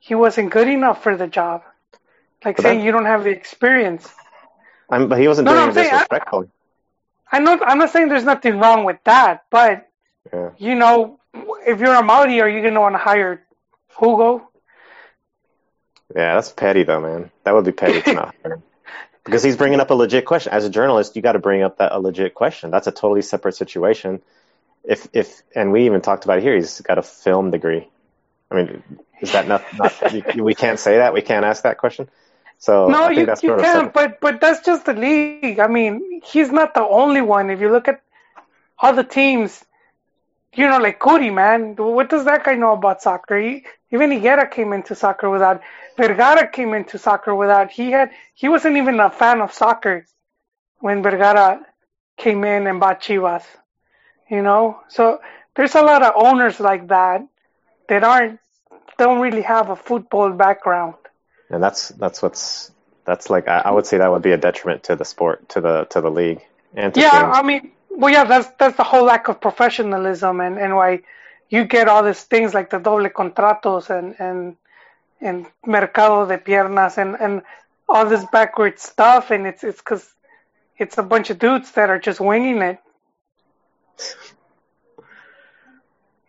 he wasn't good enough for the job, like But saying that- you don't have the experience. I'm, but he wasn't No, no, doing I'm it saying I-. I know I'm not saying there's nothing wrong with that, but Yeah. you know, if you're Amaudi, are you going to want to hire Hugo? Yeah, that's petty though, man. That would be petty to not hire him. Because he's bringing up a legit question. As a journalist, you got to bring up that a legit question. That's a totally separate situation. If if and we even talked about it here. He's got a film degree. I mean, is that not? not we can't say that. We can't ask that question. So No, I think you, that's you can, but but that's just the league. I mean, he's not the only one. If you look at other teams, you know, like Kuri, man, what does that guy know about soccer? He, even Higuera came into soccer without. Vergara came into soccer without. He had he wasn't even a fan of soccer when Vergara came in and bought Chivas. You know, so there's a lot of owners like that that aren't don't really have a football background. And that's that's what's that's like. I, I would say that would be a detriment to the sport, to the to the league, and to Yeah, teams. I mean, well, yeah, that's that's the whole lack of professionalism and, and why you get all these things like the doble contratos and and and mercado de piernas and and all this backward stuff, and it's it's because it's a bunch of dudes that are just winging it.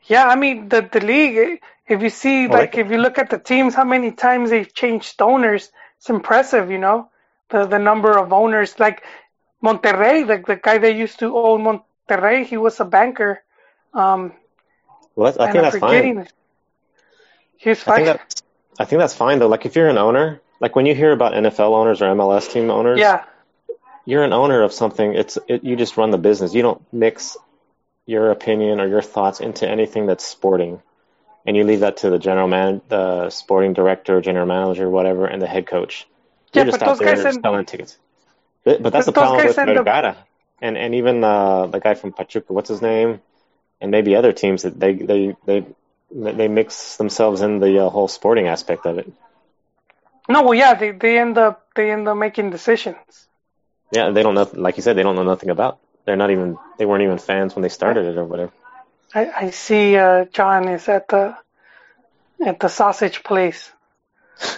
Yeah, I mean the the league. If you see, Well, like, if you look at the teams, how many times they've changed owners, it's impressive. You know, the the number of owners. Like Monterrey, the the guy that used to own Monterrey, he was a banker. Um, well, that's, I and think I'm that's fine. He's I think fine. that I think that's fine though. Like if you're an owner, like when you hear about NFL owners or MLS team owners, Yeah, you're an owner of something. It's it, you just run the business. You don't mix your opinion or your thoughts into anything that's sporting, and you leave that to the general man, the sporting director, general manager, whatever, and the head coach. You're Yeah, just but out there selling tickets. But, that's But the problem with Vergara, and and even uh, the guy from Pachuca. What's his name? And maybe other teams that they they they they mix themselves in the uh, whole sporting aspect of it. no, well, yeah, they they end up they end up making decisions. Yeah, they don't know. Like you said, they don't know nothing about. They're not even. They weren't even fans when they started it or whatever. I I see uh, John is at the at the sausage place.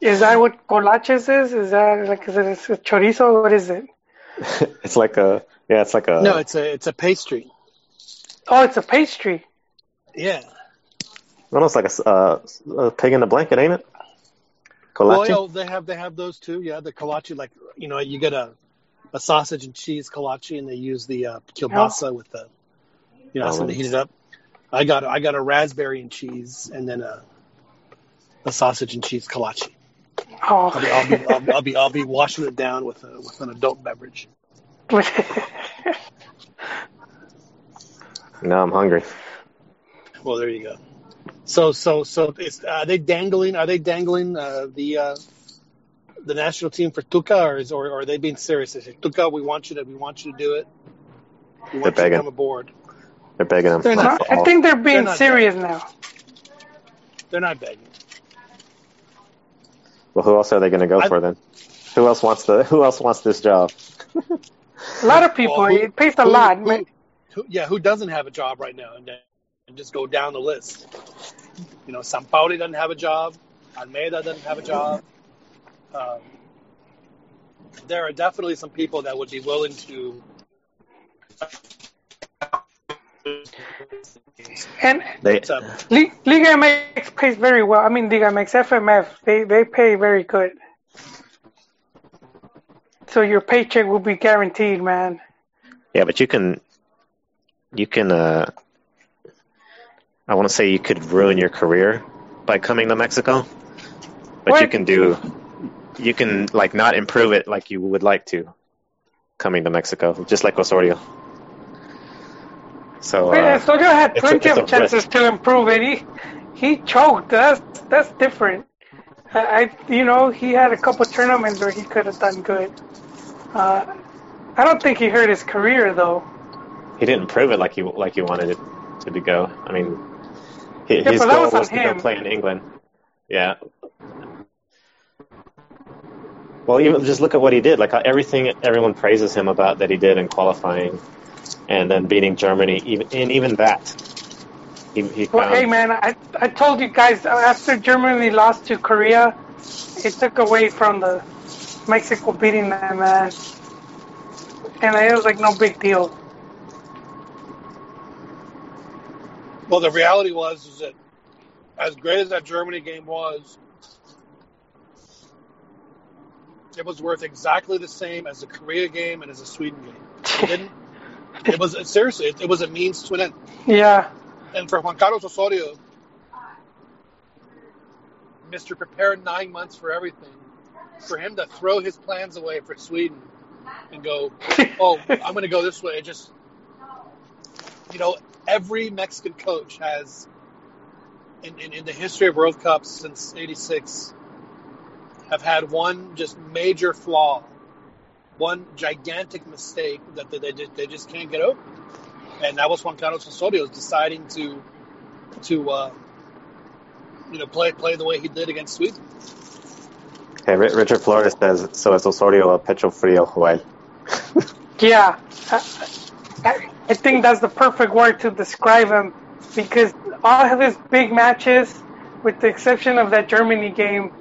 Is that what kolaches is? Is that like is it a chorizo? What is it? it's like a. Yeah, it's like a. No, it's a it's a pastry. Oh, it's a pastry. Yeah. almost like a, s- uh, a pig in a blanket, ain't it? Well, Kolache. you know, they have they have those too. Yeah, the kolache, like you know, you get a a sausage and cheese kolache, and they use the uh, kielbasa with the you know, Oh, something to heat it up. I got I got a raspberry and cheese, and then a a sausage and cheese kolache. Oh. I'll be, I'll be, I'll, I'll be, I'll be washing it down with a, with an adult beverage. Now I'm hungry. Well, there you go. So, so, so, is, are they dangling? Are they dangling uh, the uh, the national team for Tuca, or, is, or, or are they being serious? They say, Tuca, we want you to, we want you to do it. We want you to begging. come aboard. They're begging him. They're No, not- I think they're being not serious now. They're not begging. Well, who else are they going to go I- for then? Who else wants the Who else wants this job? A lot of people. Well, who- it pays a who- lot. who- man. Who- yeah, who doesn't have a job right now? And, and just go down the list. You know, Sampaoli doesn't have a job. Almeyda doesn't have a job. Um, there are definitely some people that would be willing to. And They to Li- Liga MX pays very well. I mean, Liga MX, FMF, they, they pay very good. So your paycheck will be guaranteed, man. yeah, but you can you can uh I want to say you could ruin your career by coming to Mexico, but you can do you can like not improve it like you would like to coming to Mexico, just like Osorio. So uh, Sojo had plenty a of chances to improve it. He, he choked. That's that's different. I, I you know he had a couple tournaments where he could have done good. Uh, I don't think he hurt his career though. He didn't prove it like he like he wanted it to be go. I mean, hi- Yeah, his goal was was to him. go play in England. Yeah. Well, even just look at what he did. Like everything everyone praises him about that he did in qualifying, and then beating Germany. Even and even that, he he Well, found. hey man, I I told you guys uh, after Germany lost to Korea, it took away from the Mexico beating them, man. And it was like no big deal. Well, the reality was is that as great as that Germany game was, it was worth exactly the same as the Korea game and as the Sweden game. It didn't. It was seriously. It, it was a means to an end. Yeah, And for Juan Carlos Osorio, Mr. Prepared nine months for everything, for him to throw his plans away for Sweden and go, oh, I'm going to go this way. It just, you know, every Mexican coach has, in, in, in the history of World Cups since 86, have had one just major flaw, one gigantic mistake that they, they, just, they just can't get over. And that was Juan Carlos Osorio deciding to, to uh, you know, play play the way he did against Sweden. Hey, Richard Flores says so. Es Osorio a pecho frío, Joel. yeah. I, I, I think that's the perfect word to describe him because all of his big matches, with the exception of that Germany game,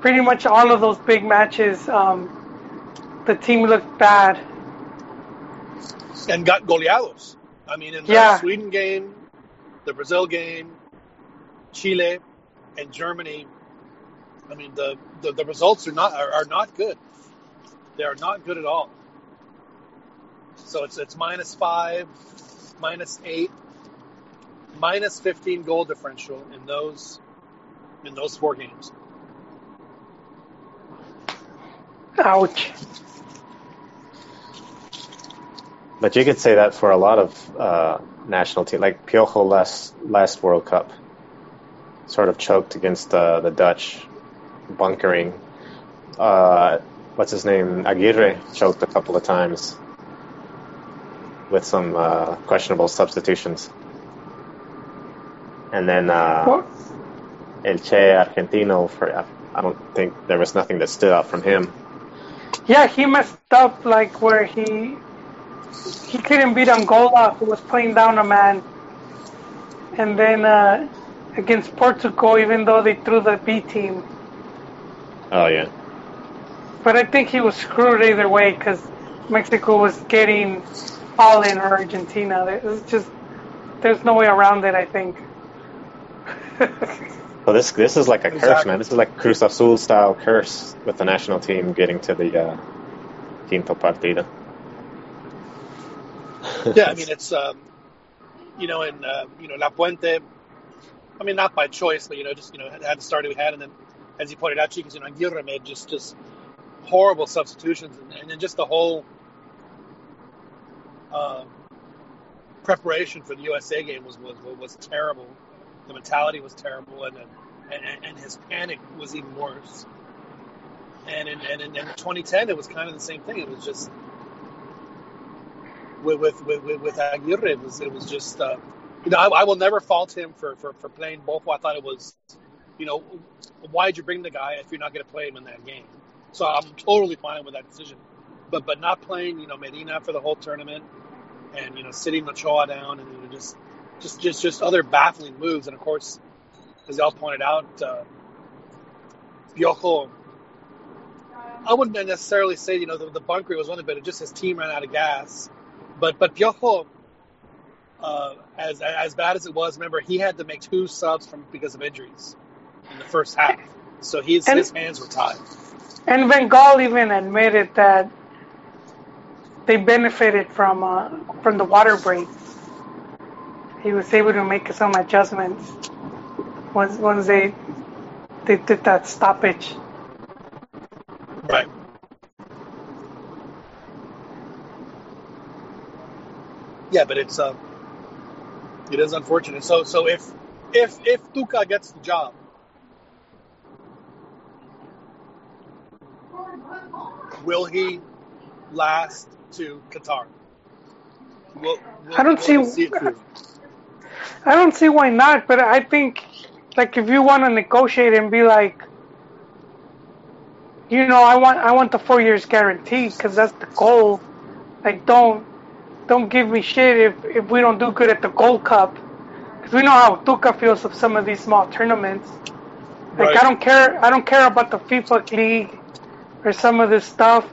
pretty much all of those big matches, um, the team looked bad. and got goleados. I mean, in the Yeah. Sweden game, the Brazil game, Chile, and Germany. I mean, the, the, the results are not are, are not good. They are not good at all. So it's it's minus five, minus eight, minus fifteen goal differential in those in those four games. Ouch. But you could say that for a lot of uh, national teams, like Piojo last last World Cup, sort of choked against uh, the Dutch, bunkering. Uh, what's his name? Aguirre choked a couple of times with some uh, questionable substitutions. And then uh, Well, El Che Argentino, for I I don't think there was nothing that stood out from him. yeah, he messed up like where he he couldn't beat Angola, who was playing down a man, and then uh, against Portugal, even though they threw the B team. Oh yeah. But I think he was screwed either way because Mexico was getting all in or Argentina. It was just there's no way around it. I think. Well, this this is like a curse, man. This is like Cruz Azul style curse with the national team getting to the uh, quinto partido. Yeah, I mean it's um, you know in uh, you know La Puente. I mean not by choice, but you know just you know had, had the start we had, and then as you pointed out, Chiquis and Aguirre made just just horrible substitutions, and, and then just the whole uh, preparation for the USA game was was was terrible. The mentality was terrible, and and, and his panic was even worse. And in, and in, in 2010, it was kind of the same thing. It was just with with with, with Aguirre, it was it was just uh, you know I, I will never fault him for, for, for playing Bofo. I thought it was you know why'd you bring the guy if you're not going to play him in that game? So I'm totally fine with that decision. But but not playing you know Medina for the whole tournament and you know sitting Ochoa down and you know, just just just just other baffling moves. And of course, as y'all pointed out, uh, Piojo. I wouldn't necessarily say you know the, the bunker was one of it. Just his team ran out of gas but but Piojo, uh, as as bad as it was, remember he had to make two subs from because of injuries in the first half, so his and, his hands were tied. And Van Gaal even admitted that they benefited from uh, from the water break. He was able to make some adjustments once once they they did that stoppage. Right. yeah, but it's uh, it is unfortunate. So so if if if Tuca gets the job, will he last to Qatar? Will, will, I don't see. see I don't see why not, but I think like if you want to negotiate and be like, you know, I want I want the four years guaranteed because that's the goal. Like don't don't give me shit if, if we don't do good at the Gold Cup. Because we know how Tuca feels of some of these small tournaments. Like right. I don't care. I don't care about the FIFA League or some of this stuff.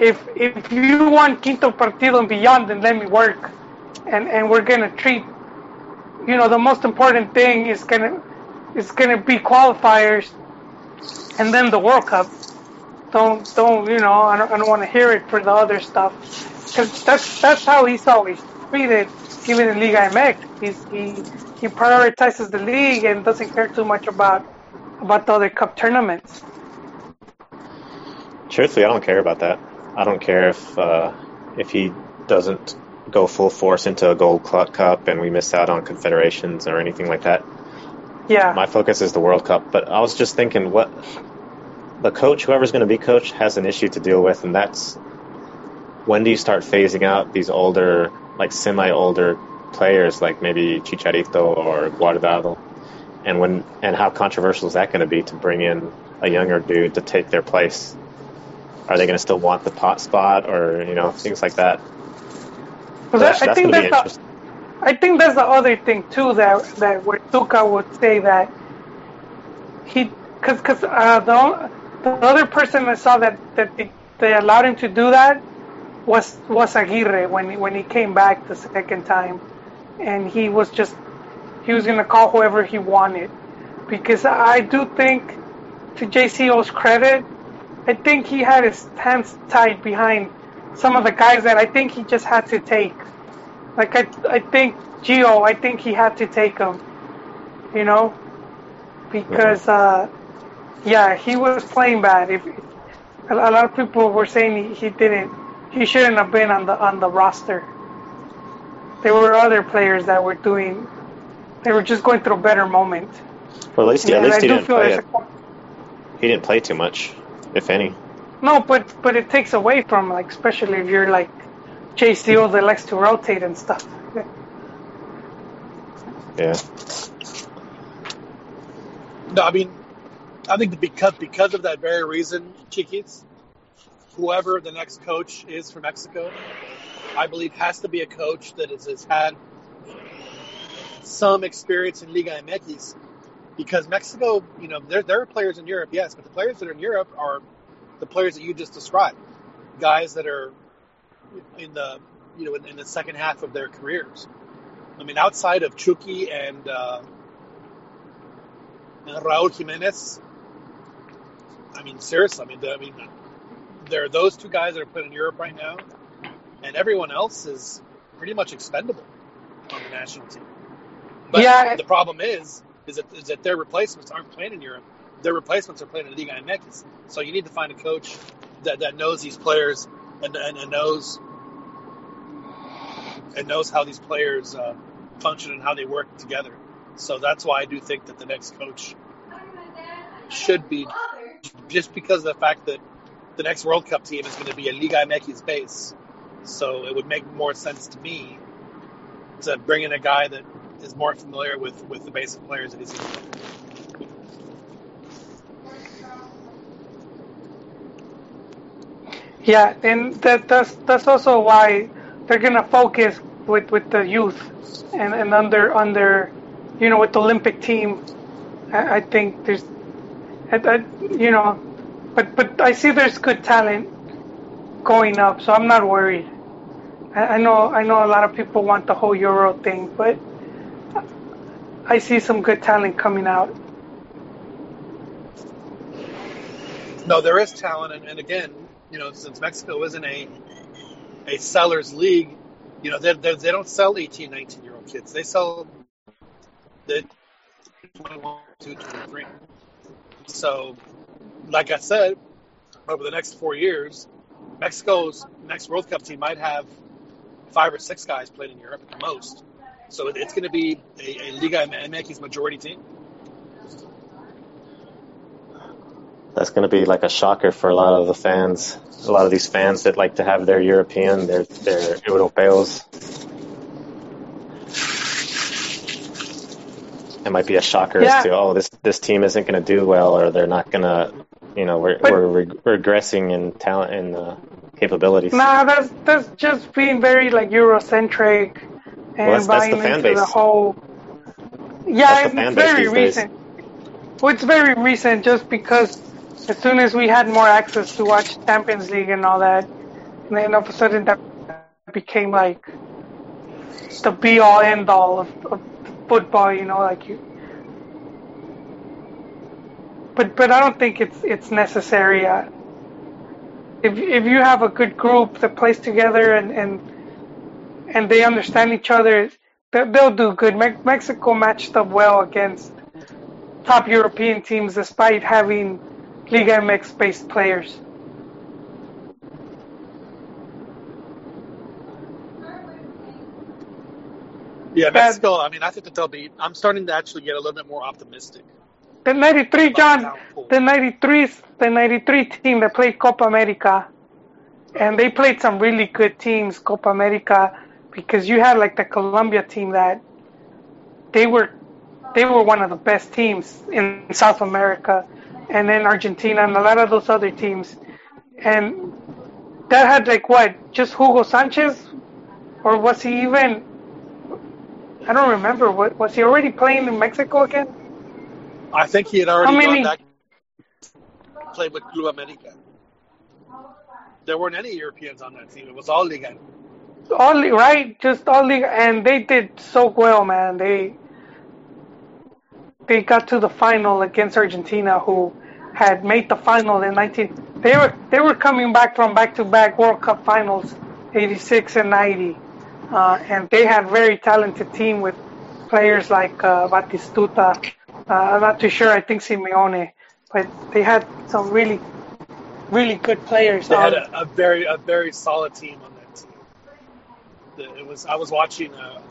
If if you want Quinto Partido and beyond, then let me work. And and we're gonna treat. You know, the most important thing is gonna is gonna be qualifiers, and then the World Cup. Don't don't you know? I don't, I don't want to hear it for the other stuff because that's that's how he's always treated, even in Liga MX. He's, he he prioritizes the league and doesn't care too much about about the other cup tournaments. Truthfully, I don't care about that. I don't care if uh, if he doesn't go full force into a Gold Cup and we miss out on confederations or anything like that. Yeah. My focus is the World Cup, but I was just thinking what the coach, whoever's going to be coach, has an issue to deal with, and that's when do you start phasing out these older, like semi-older players, like maybe Chicharito or Guardado, and when and how controversial is that going to be to bring in a younger dude to take their place? Are they going to still want the pot spot, or you know things like that? Well, that, I think that's the, I think that's the other thing too that that where Tuca would say that he because because uh, the the other person I saw that that they, they allowed him to do that was was Aguirre when he, when he came back the second time, and he was just he was gonna call whoever he wanted, because I do think, to JCO's credit, I think he had his hands tied behind some of the guys that I think he just had to take. Like I I think Gio, I think he had to take him, you know, because uh, yeah, he was playing bad. If a lot of people were saying he, he didn't he shouldn't have been on the on the roster. There were other players that were doing. They were just going through a better moment. Well, at least, at least he didn't play. He didn't play too much, if any. No, but but it takes away from like, especially if you're like Chase JCO that likes to rotate and stuff. Yeah. No, I mean, I think because because of that very reason, Chiquis, whoever the next coach is for Mexico, I believe has to be a coach that is, has had some experience in Liga MX because Mexico, you know, there, there are players in Europe, yes, but the players that are in Europe are the players that you just described, guys that are in the, you know, in, in the second half of their careers. I mean, outside of Chucky and, uh, and Raul Jimenez, I mean, seriously, I mean, the, I mean, there are those two guys that are put in Europe right now, and everyone else is pretty much expendable on the national team. But yeah. the problem is, is that, is that their replacements aren't playing in Europe. their replacements are playing in Liga MX. So you need to find a coach that, that knows these players and, and, and knows and knows how these players uh, function and how they work together. So that's why I do think that the next coach should be just because of the fact that the next World Cup team is going to be a Liga MX base. So it would make more sense to me to bring in a guy that is more familiar with, with the basic players that he's Yeah, and that that's that's also why they're gonna focus with with the youth and and under under you know with the Olympic team. I, I think there's, I, I, you know, but but I see there's good talent going up, so I'm not worried. I, I know I know a lot of people want the whole Euro thing, but I see some good talent coming out. No, there is talent, and, and again, you know, since Mexico isn't a a sellers league, you know, they they don't sell 18, 19 year old kids. They sell the 21, 23. So, like I said, over the next four years, Mexico's next World Cup team might have five or six guys playing in Europe at the most. So it's going to be a, a Liga MX majority team. That's going to be like a shocker for a lot of the fans. A lot of these fans that like to have their European, their their Europeos. It might be a shocker Yeah. as to oh this this team isn't going to do well or they're not going to you know we're But- we're reg- regressing in talent and uh, capabilities. Nah, that's that's just being very like Eurocentric and Well, that's- that's the fan into the base. whole. Yeah, the it's base very these days. recent. Well, it's very recent just because as soon as we had more access to watch Champions League and all that, and then all of a sudden that became like the be all end all of, of football, you know, like you. But but I don't think it's it's necessary. Uh, if if you have a good group that plays together and and and they understand each other, they- they'll do good. Me- Mexico matched up well against top European teams despite having Liga MX based players. Yeah, Mexico. I mean, I think that they'll be. I'm starting to actually get a little bit more optimistic. The 93, John, the 93, 's the 93 team that played Copa America, and they played some really good teams, Copa America, because you had like the Colombia team that they were they were one of the best teams in South America, and then Argentina and a lot of those other teams, and that had like what just Hugo Sanchez, or was he even? I don't remember. What was he already playing in Mexico again? I think he had already gone back played with Club America. There weren't any Europeans on that team. It was all Liga. Le- right, just only, and they did so well, man. They they got to the final against Argentina, who had made the final in 19. They were they were coming back from back-to-back World Cup finals, 86 and 90, uh, and they had very talented team with players like uh, Batistuta. Uh, I'm not too sure. I think Simeone, but they had some really really good players. They had Um, a, a very a very solid team on that team. The- It was I was watching a,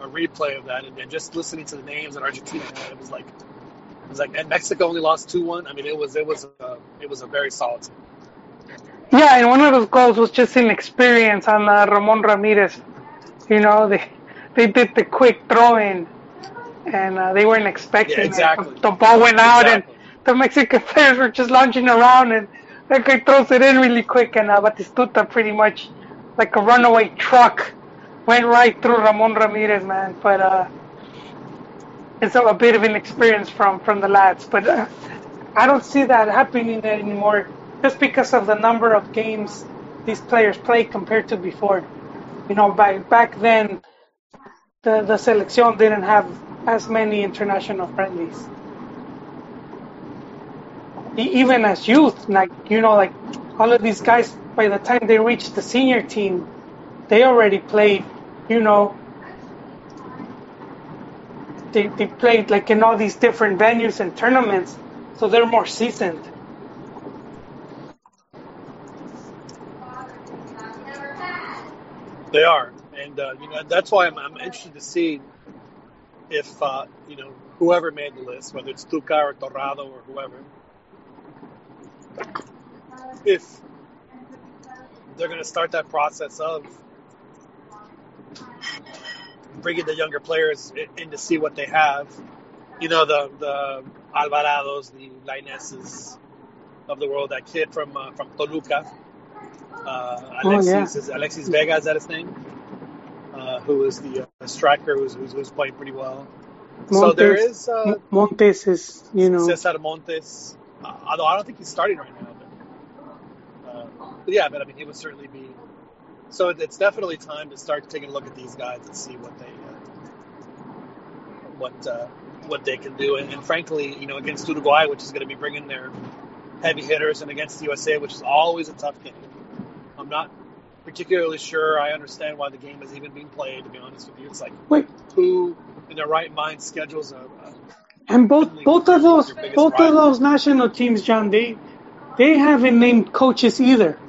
a replay of that and, just listening to the names in Argentina. It was like it was like and Mexico only lost two one. I mean it was it was a, it was a very solid team. Yeah, and one of those goals was just inexperience on uh, Ramon Ramirez. You know, they they did the quick throw in, and uh, they weren't expecting Yeah, exactly. it. The ball went out, Exactly. and the Mexican players were just lounging around, and that guy throws it in really quick, and uh, Batistuta pretty much like a runaway truck went right through Ramon Ramirez, man. But uh, it's a, a bit of an experience from from the lads, but. Uh, I don't see that happening anymore just because of the number of games these players play compared to before. You know, back back then, the the selección didn't have as many international friendlies. Even as youth, like you know, like all of these guys, by the time they reach the senior team, they already played. You know, they they played like in all these different venues and tournaments. so they're more seasoned. They are, and uh, you know that's why I'm, I'm interested to see if uh, you know whoever made the list, whether it's Tuca or Torrado or whoever, if they're going to start that process of bringing the younger players in, in to see what they have. You know the the Alvarados, the Laineses of the world. That kid from uh, from Toluca, uh, Alexis Oh, yeah. is Alexis Vega. Is that his name? Uh, who is the uh, striker who's, who's who's playing pretty well. so there is Montes- uh, Montes is, you know, Cesar Montes. Uh, although I don't think he's starting right now. But, uh, but yeah, but I mean, he would certainly be. So it- it's definitely time to start taking a look at these guys and see what they uh, what uh, what they can do. And, and frankly, you know, against Uruguay, which is going to be bringing their heavy hitters, and against the USA, which is always a tough game. I'm not particularly sure I understand why the game is even being played. To be honest with you, it's like wait, who in their right mind schedules a, a and both both of those both of those national teams, John, they they haven't named coaches either.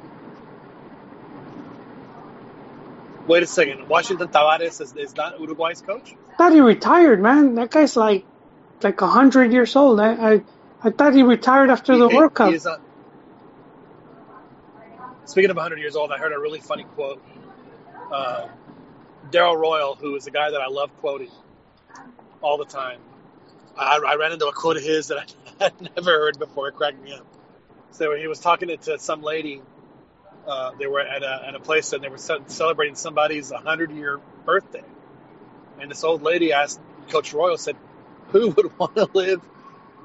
Wait a second. Washington Tabárez is, is not Uruguay's coach? thought he retired, man. That guy's like like a hundred years old. I, I I thought he retired after the He- World Cup. not- Speaking of 100 years old, I heard a really funny quote. Uh, Darrell Royal, who is a guy that I love quoting all the time, I, I ran into a quote of his that I had never heard before. It cracked me up. So he was talking to, to some lady, uh, they were at a, at a place and they were celebrating somebody's 100 year birthday. And this old lady asked Coach Royal, said, Who would want to live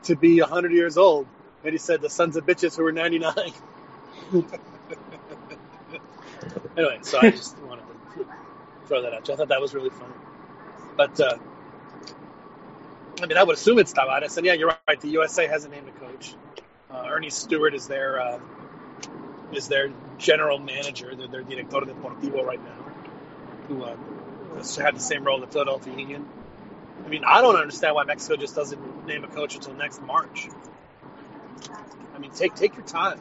to be 100 years old? And he said, The sons of bitches who were 99. anyway, so I just wanted to throw that out. I thought that was really funny. But, uh, I mean, I would assume it's Tabárez. And yeah, you're right. The USA hasn't named a coach. Uh, Earnie Stewart is there. uh, is their general manager. They're their director deportivo right now, who uh, had the same role in the Philadelphia Union. I mean, I don't understand why Mexico just doesn't name a coach until next March. I mean, take take your time.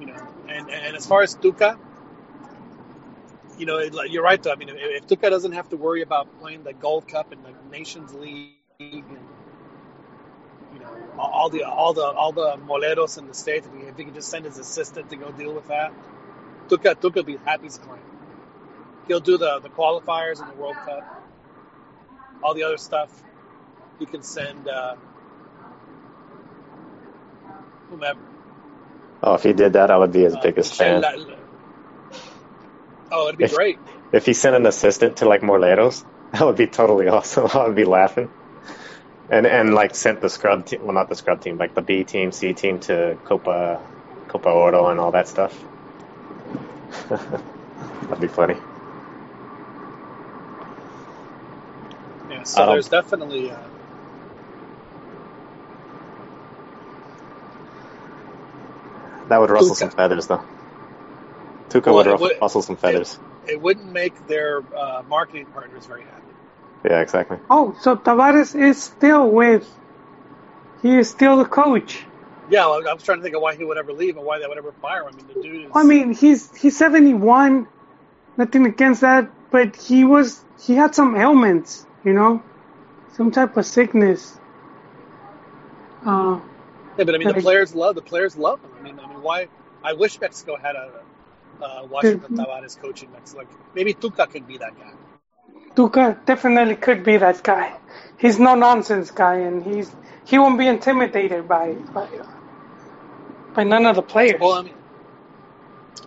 You know, and and as far as Tuca, you know, it, you're right though. I mean, if, if Tuca doesn't have to worry about playing the Gold Cup and the Nations League, and all all the all the all the moleros in the states, if he, if he could just send his assistant to go deal with that, Tuca Tuca will be happy as claim. He'll do the the qualifiers in the World Cup, all the other stuff. He can send uh, whomever. Oh, if he did that, I would be his Uh, biggest fan. Oh, it'd be If- great. If he sent an assistant to like Morleros, that would be totally awesome. I would be laughing. And and like sent the scrub team, well not the scrub team, like the B team, C team to Copa Copa Oro and all that stuff. That'd be funny. Yeah, so there's definitely. Uh, That would rustle Tuca. some feathers though. Tuca Well, would ruffle, would- rustle some feathers. it wouldn't make their uh, marketing partners very happy. Yeah, exactly. Oh, so Tabárez is still with. He is still the coach. Yeah, well, I was trying to think of why he would ever leave and why they would ever fire him. I mean, the dude is. I mean, he's he's 71. Nothing against that, but he was he had some ailments, you know, some type of sickness. Uh, yeah, but I mean, the like- players love the players love him. I mean, I mean, why? I wish Mexico had a uh, Washington Mhm. Tabárez coaching Mexico. Like maybe Tuca could be that guy. Tuca definitely could be that guy. He's no nonsense guy, and he's he won't be intimidated by by, uh, by none of the players. Well, I mean,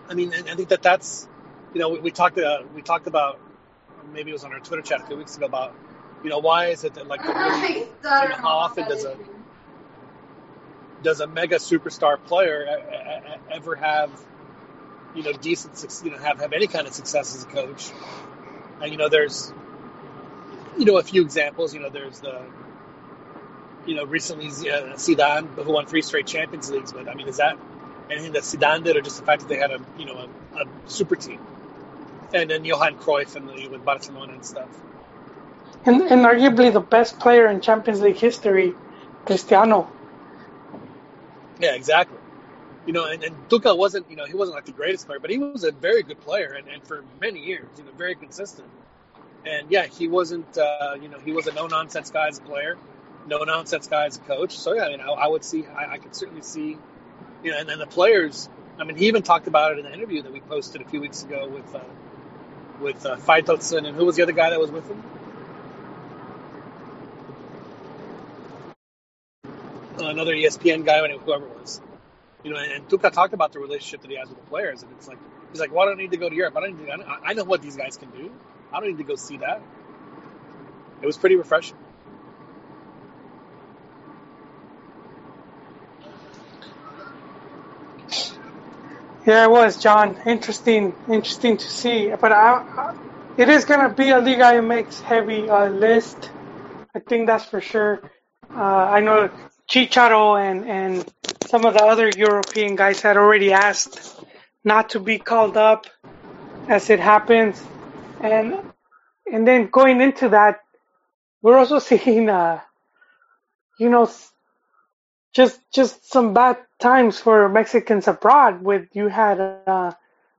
I mean, I think that that's, you know, we, we talked uh, we talked about maybe it was on our Twitter chat a few weeks ago about, you know, why is it that like really, you know, how often does a does a mega superstar player ever have, you know, decent, suc- you know, have have any kind of success as a coach? And you know, there's, you know, a few examples. You know, there's the, you know, recently uh, Zidane who won three straight Champions Leagues. But I mean, is that anything that Zidane did, or just the fact that they had a, you know, a, a super team? And then Johan Cruyff and the, with Barcelona and stuff. and and arguably the best player in Champions League history, Cristiano. Yeah, exactly. You know, and, and Tuca wasn't, you know, he wasn't like the greatest player, but he was a very good player, and, and for many years, you know, very consistent. And yeah, he wasn't, uh, you know, he was a no nonsense guy as a player, no nonsense guy as a coach. So yeah, you know, I would see, I, I could certainly see, you know, and then the players. I mean, he even talked about it in the interview that we posted a few weeks ago with uh, with uh, Faitelson, and who was the other guy that was with him? Another ESPN guy, whoever it was. You know, and, and Tuca talked about the relationship that he has with the players, and it's like he's like, "Well, I don't need to go to Europe. I don't need to, I, know what these guys can do. I don't need to go see that." It was pretty refreshing. Yeah, it was, John. Interesting, interesting to see. But I, I, it is going to be a Liga MX heavy uh, list. I think that's for sure. Uh, I know Chicharo and, and some of the other European guys had already asked not to be called up as it happens. And and then going into that, we're also seeing, uh, you know, just just some bad times for Mexicans abroad. With you had uh,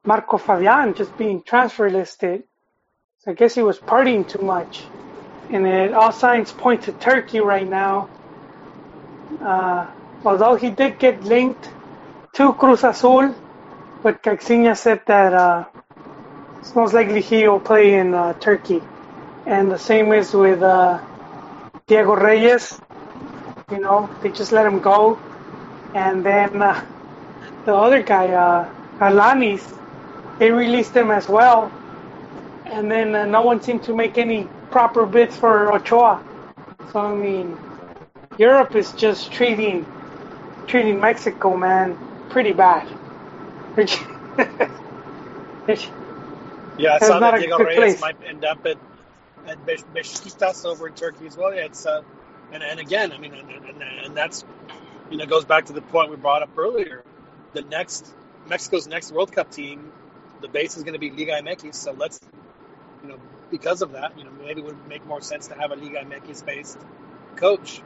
Marco Fabian just being transfer listed. So I guess he was partying too much, and it, all signs point to Turkey right now. Uh, although he did get linked to Cruz Azul, but Caixinha said that uh, it's most likely he will play in uh, Turkey. And the same is with uh, Diego Reyes. You know, they just let him go. And then uh, the other guy, uh, Alanis, they released him as well. And then uh, no one seemed to make any proper bids for Ochoa. So I mean, Europe is just treating treating Mexico, man, pretty bad. It's- Yeah, I saw that Diego Reyes place. might end up at at Beşiktaş over in Turkey as well. Yeah, it's uh, and and again, I mean, and, and, and that's you know goes back to the point we brought up earlier. The next Mexico's next World Cup team, the base is going to be Liga MX. So let's you know because of that, you know maybe it would make more sense to have a Liga MX based coach.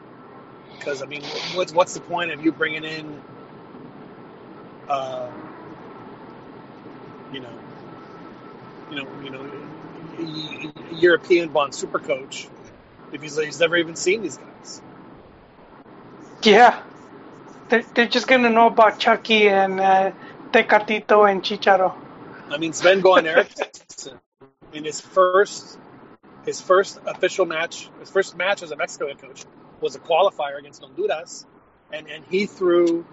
Because I mean, what's what's the point of you bringing in, uh, you know, you know, you know, European bond super coach if he's he's never even seen these guys. yeah, they're, they're just gonna know about Chucky and uh, Tecatito and Chicharo. I mean, Sven Goran Eriksson in his first his first official match, his first match as a Mexico head coach was a qualifier against Honduras, and and he threw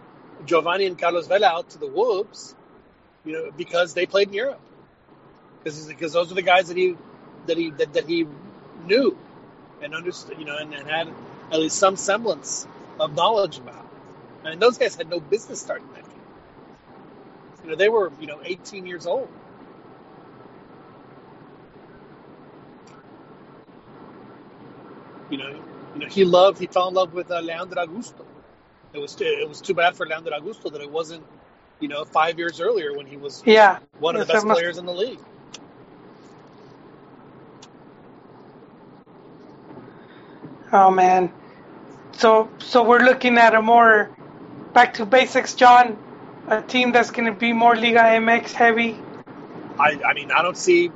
Giovani and Carlos Vela out to the wolves, you know, because they played in Europe, because because those are the guys that he that he that, that he knew and understood, you know, and, and had at least some semblance of knowledge about. And those guys had no business starting that game. You know, they were, you know, 18 years old. You know, you know, he loved, he fell in love with uh, Leandro Augusto. It was, it was too bad for Leandro Augusto that it wasn't, you know, five years earlier when he was Yeah, one of the best must- players in the league. Oh man. So so we're looking at a more back to basics, John. A team that's going to be more Liga MX heavy. I, I mean, I don't see,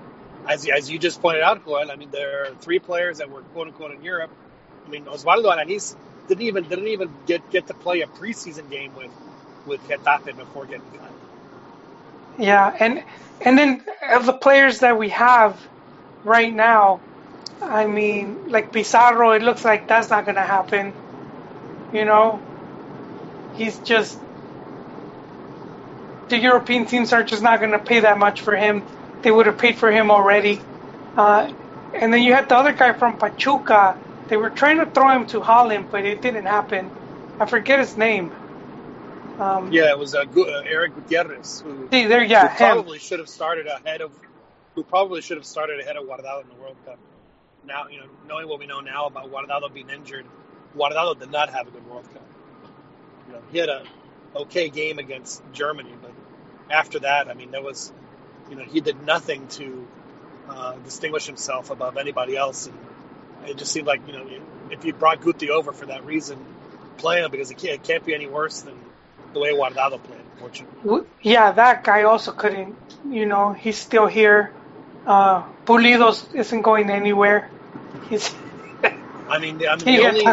as, as you just pointed out, Joel, I mean, there are three players that were quote unquote in Europe. I mean, Osvaldo Alanis didn't even didn't even get, get to play a preseason game with with Getafe before getting cut. Yeah, and and then of the players that we have right now, I mean, like Pizarro, it looks like that's not going to happen. You know, he's just the European teams are just not going to pay that much for him. They would have paid for him already. Uh, and then you had the other guy from Pachuca. They were trying to throw him to Holland, but it didn't happen. I forget his name. Um, Yeah, it was uh, uh, Erick Gutierrez who, see, there, yeah, who probably should have started ahead of who probably should have started ahead of Guardado in the World Cup. Now, you know, knowing what we know now about Guardado being injured, Guardado did not have a good World Cup. You know, he had a okay game against Germany, but after that, I mean, there was, you know, he did nothing to uh, distinguish himself above anybody else, and it just seemed like, you know, if you brought Guti over for that reason, play him because it can't, it can't be any worse than the way Guardado played, unfortunately. Yeah, that guy also couldn't. You know, he's still here. Uh, Pulidos isn't going anywhere. He's I mean, I mean the only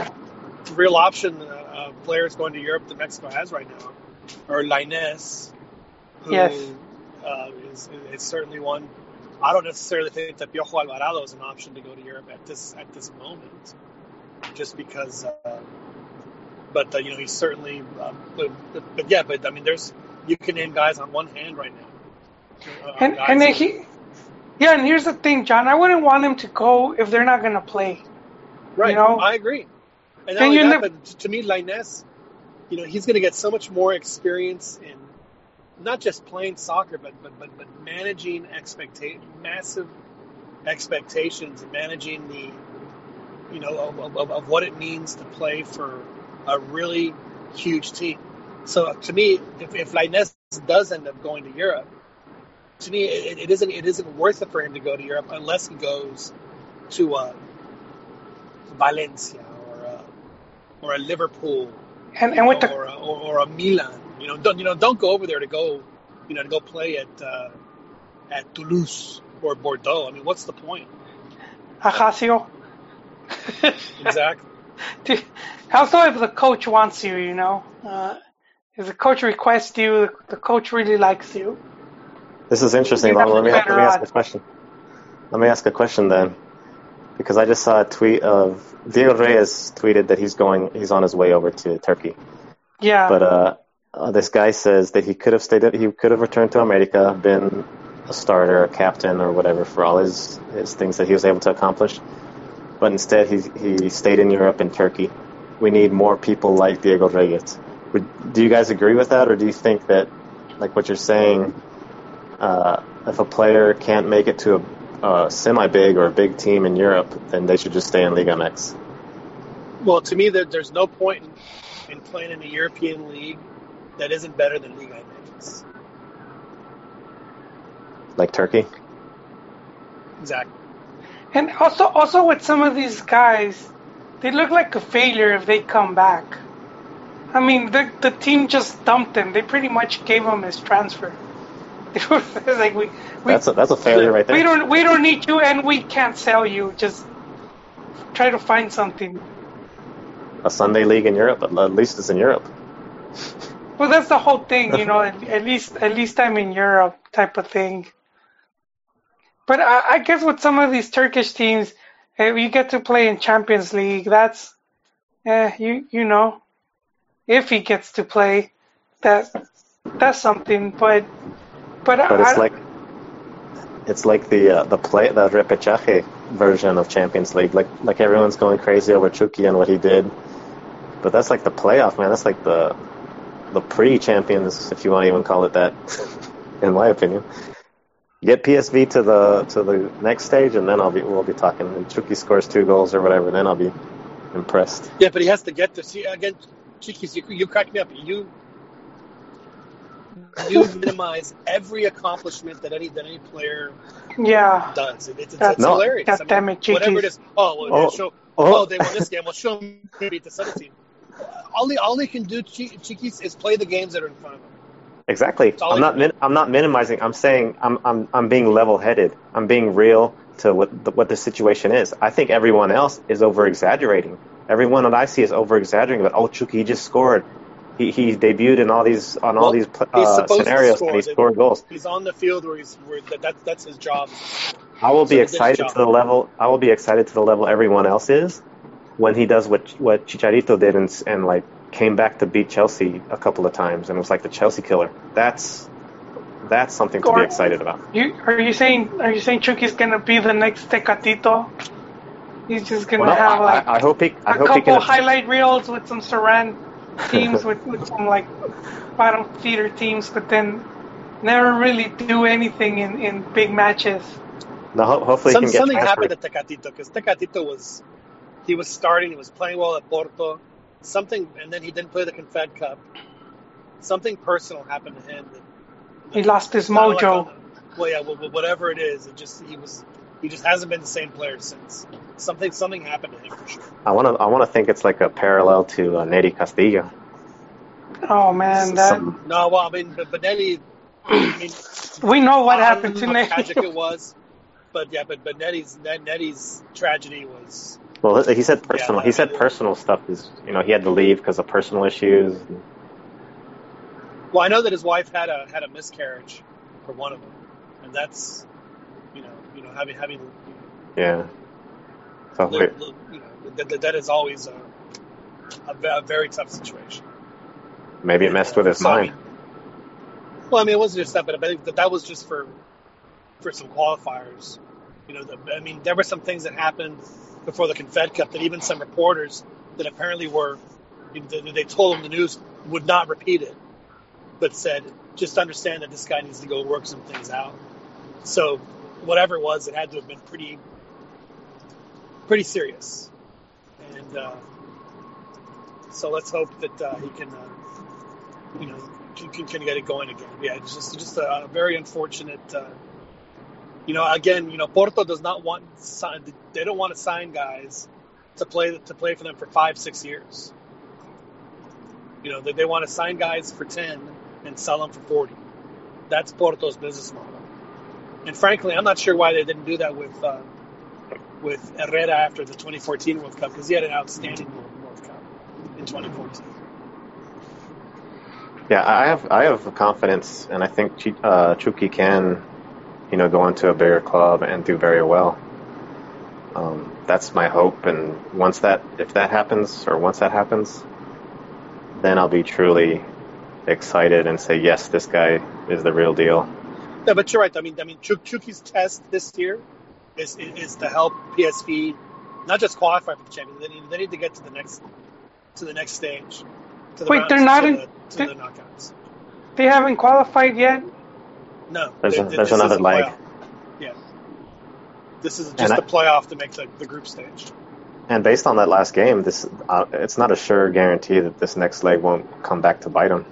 real option uh, players going to Europe that Mexico has right now are Lainez, who Yes. uh, is, is certainly one. I don't necessarily think that Piojo Alvarado is an option to go to Europe at this at this moment, just because. Uh, but uh, you know, he's certainly. Uh, but, but, but yeah, but I mean, there's you can name guys on one hand right now. Uh, and and then he. Yeah, and here's the thing, John. I wouldn't want him to go if they're not gonna play. Right. You know? I agree. And you that, but to me, Lainez, you know, he's going to get so much more experience in not just playing soccer, but but but, but managing expectation, massive expectations, and managing the, you know, of, of, of what it means to play for a really huge team. So to me, if, if Lainez does end up going to Europe, to me, it, it isn't it isn't worth it for him to go to Europe unless he goes to uh, Valencia or a, or a Liverpool And and with the or, a, or, or a Milan. You know, don't you know? Don't go over there to go, you know, to go play at uh, at Toulouse or Bordeaux. I mean, what's the point? Ajaccio. Exactly. Dude, Also, if the coach wants you, you know, uh, if the coach requests you, the coach really likes you. This is interesting. You Let me, let me ask a question. Let me ask a question then, because I just saw a tweet of Diego Reyes tweeted that he's going, he's on his way over to Turkey. Yeah. But uh, uh, this guy says that he could have stayed, he could have returned to America, been a starter, a captain, or whatever for all his his things that he was able to accomplish. But instead, he he stayed in Europe and Turkey. We need more people like Diego Reyes. Would, do you guys agree with that, or do you think that, like what you're saying, uh, if a player can't make it to a, semi-big or a big team in Europe, then they should just stay in Liga MX? Well, to me, there, there's no point in, in playing in a European league that isn't better than Liga MX. Like Turkey? Exactly. And also, also with some of these guys, they look like a failure if they come back. I mean, the the team just dumped him. They pretty much gave him his transfer. Like we we, That's a, that's a failure right there. we don't we don't need you and we can't sell you. Just try to find something. a Sunday league in Europe, but at least it's in Europe. Well, that's the whole thing, you know. At, at least, at least I'm in Europe, type of thing. But I, I guess with some of these Turkish teams, if you get to play in Champions League, that's, eh, you you know, if he gets to play, that that's something. But but, But I, it's like it's like the uh, the play the repechaje version of Champions League. Like like everyone's going crazy over Chucky and what he did, but that's like the playoff, man. That's like the the pre-champions, if you want to even call it that, in my opinion. Get PSV to the to the next stage, and then I'll be we'll be talking. And Chucky scores two goals or whatever, then I'll be impressed. Yeah, but he has to get to See, again, Chiquis, you, you crack me up. You you minimize every accomplishment that any that any player yeah, does. It, it's, it's, it's No. hilarious. God damn it, whatever it is. Oh, well, Oh. show, Oh. oh, they won this game. Well, show me beat this other team. All he, all he can do, Chi- Chiquis, is play the games that are in front of him. Exactly. I'm not. Min- I'm not minimizing. I'm saying I'm. I'm. I'm being level-headed. I'm being real to what the, what the situation is. I think everyone else is over-exaggerating. Everyone that I see is over-exaggerating. But oh, Chucky, just scored. He he debuted in all these on all these uh, scenarios and he scored goals. He's on the field where he's where that, that that's his job. I will So be he did his excited to the level. I will be excited to the level everyone else is when he does what what Chicharito did and, and like came back to beat Chelsea a couple of times and was like the Chelsea killer. That's that's something to be excited about. you are you saying are you saying Chucky's gonna be the next Tecatito? He's just gonna Well, have I, like I, I hope he. I a hope he couple can. highlight reels with some Saran teams with, with some like bottom feeder teams, but then never really do anything in, in big matches. No, hopefully Some, he can get something transferred. happened to Tecatito because Tecatito was he was starting, he was playing well at Porto. Something, and then he didn't play the Confed Cup. Something personal happened to him. That, He lost his kinda like mojo. well, yeah, well, well, whatever it is, it just he was he just hasn't been the same player since. Something something happened to him for sure. I want to. I want to think it's like a parallel to uh, Nery Castillo. Oh man, that Some- No, well, I mean, but Benetti. I mean, we know what happened to know how tragic it was, but yeah, but but Netty's Net, tragedy was. Well, he said personal. Yeah, he said personal stuff is, you know, he had to leave because of personal issues. Well, I know that his wife had a had a miscarriage for one of them, and that's, you know, you know, having having, Yeah. So li- wait, you know, that, that, is always a, a, very tough situation. maybe it messed with his So, I mind. mean- well, I mean, it wasn't just that, but I think that that was just for for some qualifiers. You know, the, I mean, there were some things that happened before the Confed Cup that even some reporters that apparently were, they told them the news would not repeat it, but said just understand that this guy needs to go work some things out. So, whatever it was, it had to have been pretty pretty serious, and uh, so let's hope that uh, he can, uh, you know, can, can, get it going again. Yeah, it's just just a, a very unfortunate. You know, again, you know, Porto does not want. They don't want to sign guys to play to play for them for five, six years. You know, they, they want to sign guys for ten and sell them for forty. That's Porto's business model. And frankly, I'm not sure why they didn't do that with uh, with Herrera after the 2014 World Cup because he had an outstanding World, Cup in 2014. Yeah, I have I have confidence, and I think uh, Chucky can, you know, go into a bigger club and do very well. Um, that's my hope, and once that if that happens, or once that happens, then I'll be truly excited and say, yes, this guy is the real deal. No, but you're right. I mean, I mean, Chuk- Chuki's test this year is, is is to help PSV not just qualify for the champions. They need, they need to get to the next to the next stage. To the Wait, round- they're not to in- the, to they- the knockouts. They haven't qualified yet. No, There's they- a- there's another leg. playoff. Yeah, this is And just I- a playoff to make the, the group stage. And based on that last game, this uh, it's not a sure guarantee that this next leg won't come back to bite them.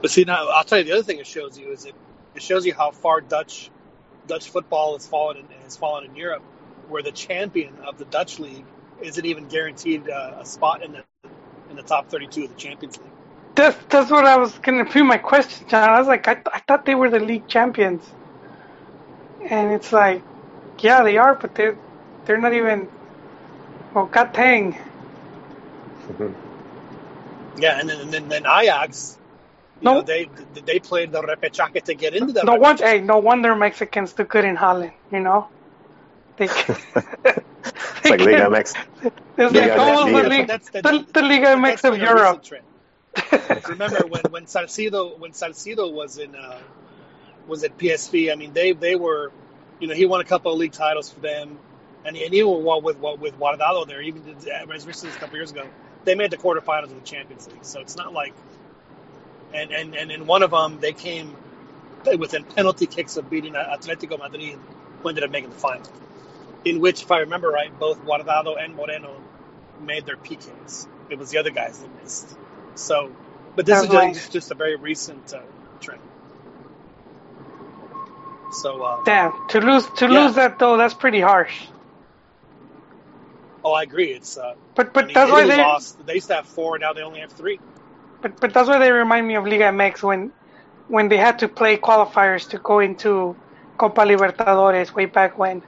But see, now I'll tell you the other thing it shows you is it it shows you how far Dutch Dutch football has fallen in, has fallen in Europe, where the champion of the Dutch league isn't even guaranteed uh, a spot in the in the top 32 of the Champions League. That's that's what I was gonna be my question, John. I was like, I, th- I thought they were the league champions, and it's like, yeah, they are, but they're they're not even. Well, God dang. Yeah, and then and then, then Ajax, No. know, they they played the repechaje to get into that. No one, hey, no wonder Mexicans do good in Holland. You know, they. It's like Liga MX. It's Liga like almost MX. the, league, That's the- the, the Liga MX of been Europe. trend. Remember when when Salcido when Salcido was in uh, was at PSV? I mean, they they were, you know, he won a couple of league titles for them, and and even with with with Guardado there, even as recently as a couple years ago, they made the quarterfinals of the Champions League. So it's not like, and and and in one of them they came within penalty kicks of beating Atletico Madrid, who ended up making the final. In which, if I remember right, both Guardado and Moreno made their PKs. It was the other guys that missed. So, but this is just, just a very recent uh, trend. So, uh, Damn, to lose to Yeah. lose that though, that's pretty harsh. oh, I agree. It's uh, But but I mean, that's why they lost. They used to have four, now they only have three. but but that's why they remind me of Liga MX when when they had to play qualifiers to go into Copa Libertadores way back when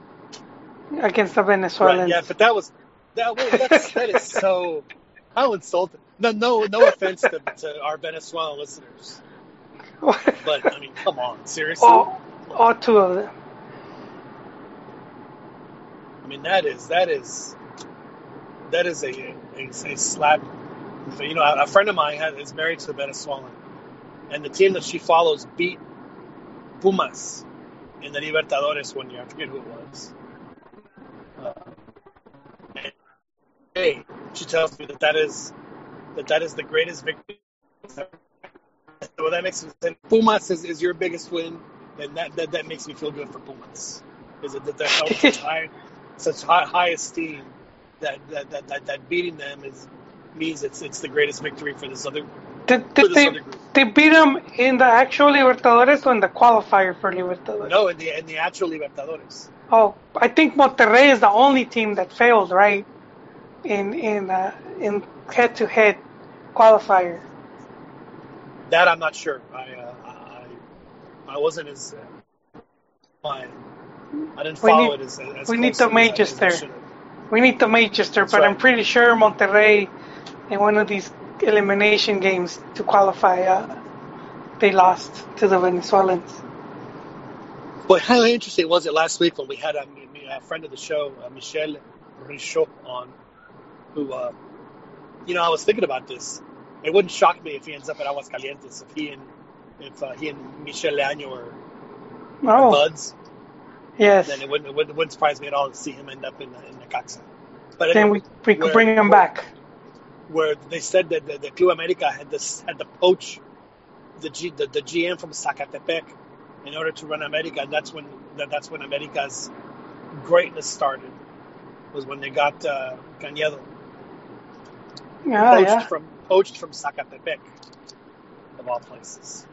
against the Venezuelans. Right? Yeah, but that was that. Was, that's, that is so. How insulting! No, no, no offense to, to our Venezuelan listeners, but I mean, come on, seriously. all, all two of them. I mean, that is that is that is a a, a slap. You know, a, friend of mine has, is married to a Venezuelan, and the team that she follows beat Pumas in the Libertadores one year. I forget who it was. Uh, hey, she tells me that that is that that is the greatest victory. Well, that makes sense. Pumas is, is your biggest win, and that, that that makes me feel good for Pumas. Is it that they're held such high such high, high esteem that that, that, that that beating them is means it's it's the greatest victory for this other Did, did this they other group. they beat them in the actual Libertadores or in the qualifier for Libertadores? No, in the in the actual Libertadores. Oh, I think Monterrey is the only team that failed, right? In in uh, in head-to-head qualifier. That I'm not sure. I uh, I, I wasn't as uh, I, I didn't We follow need- it as, as we need closely the as I- majors as I there. should've. We need the Manchester, That's but I'm pretty sure Monterrey, in one of these elimination games to qualify, uh, they lost to the Venezuelans. But how interesting was it last week when we had a, a friend of the show, uh, Michel Richaud, on, who, uh, you know, I was thinking about this. It wouldn't shock me if he ends up at Aguascalientes, if he and if uh, he and Michel Leaño are Oh, buds, yes. then it wouldn't, it wouldn't, it wouldn't surprise me at all to see him end up in in Necaxa. But Then anyway, we, we could where- bring him where- back. where they said that the, the Club America had this had to poach the, G, the the GM from Zacatepec in order to run America. And that's when that, that's when America's greatness started. Was when they got uh, Cañedo Yeah, poached yeah. from poached from Zacatepec, of all places.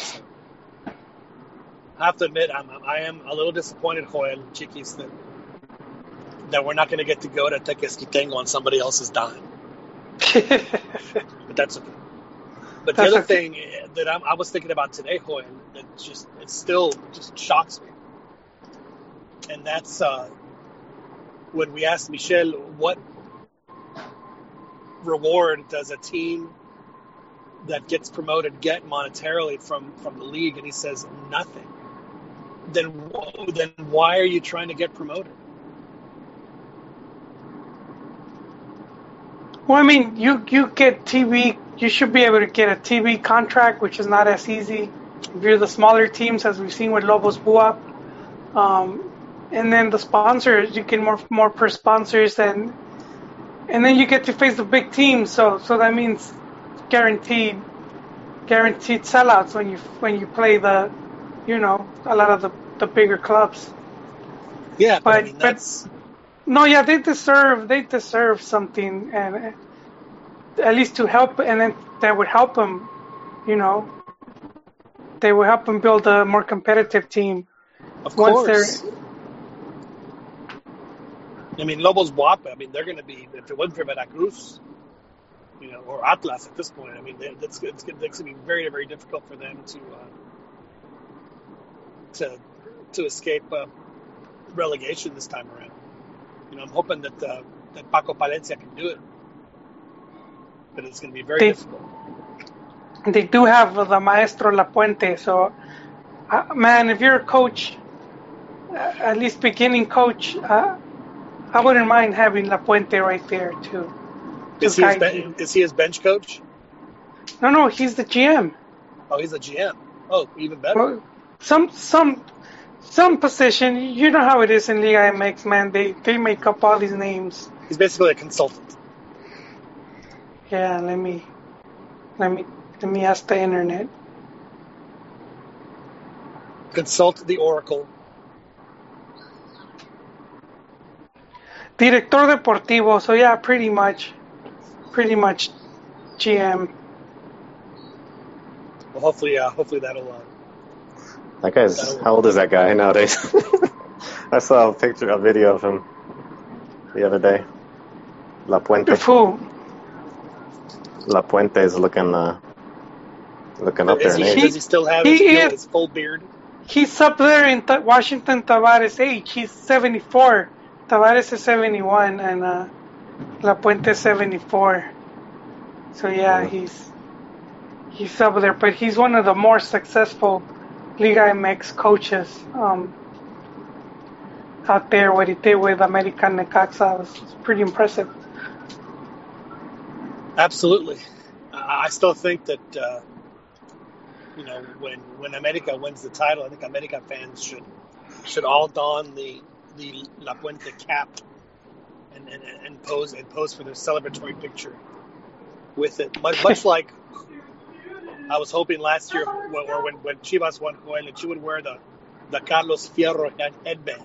So, I have to admit, I'm I am a little disappointed, Joel Chiquis, that that we're not going to get to go to Tequesquitengo on somebody else's dime. But that's okay. But the That's other okay. thing that I'm, I was thinking about today, Joel, that just it still just shocks me, and that's uh, when we asked Michelle what reward does a team that gets promoted get monetarily from from the league, and he says nothing. Then wh- then why are you trying to get promoted? Well, I mean, you you get TV. You should be able to get a TV contract, which is not as easy if you're the smaller teams, as we've seen with Lobos Buap. Um, and then the sponsors, you get more more per sponsors, and and then you get to face the big teams. So so that means guaranteed guaranteed sellouts when you when you play the, you know, a lot of the the bigger clubs. Yeah, but, I But- mean but- No, yeah, they deserve they deserve something, and uh, at least to help, and then that would help them, you know. They would help them build a more competitive team. of once course. they're- I mean, Lobos Buap. I mean, they're going to be if it wasn't for Veracruz, you know, or Atlas at this point. I mean, that's it's, going to be very very difficult for them to uh, to to escape uh, relegation this time around. You know, I'm hoping that uh, that Paco Palencia can do it, but it's going to be very They- difficult. They do have the Maestro La Puente, so uh, man, if you're a coach, uh, at least beginning coach, uh, I wouldn't mind having La Puente right there too. to Is he, his ben- is he his bench coach? No, no, he's the GM. Oh, he's a GM. Oh, even better. Well, some some some position. You know how it is in Liga MX, man. They they make up all these names. He's basically a consultant. Yeah, let me let me let me ask the internet. Consult the Oracle. Director deportivo. So yeah, pretty much, pretty much GM. Well, hopefully, uh, hopefully that'll. Uh, That guy's how old is that guy nowadays? I saw a picture, a video of him the other day. La Puente. Who? La Puente is looking, uh, looking up is there in he, age. does he still have He his, is- his full beard? He's up there in Ta Washington Tabárez' age. He's 74. Tabárez is 71, and uh, La Puente is 74. So yeah, he's he's up there, but he's one of the more successful Liga MX coaches um, out there. What he did with American Necaxa was pretty impressive. Absolutely. I I still think that uh, you know when when America wins the title, I think America fans should should all don the the La Puente cap and and, and pose and pose for their celebratory picture with it. Much, much like I was hoping last year, when, or when when Chivas won, Joel, that you would wear the the Carlos Fierro headband.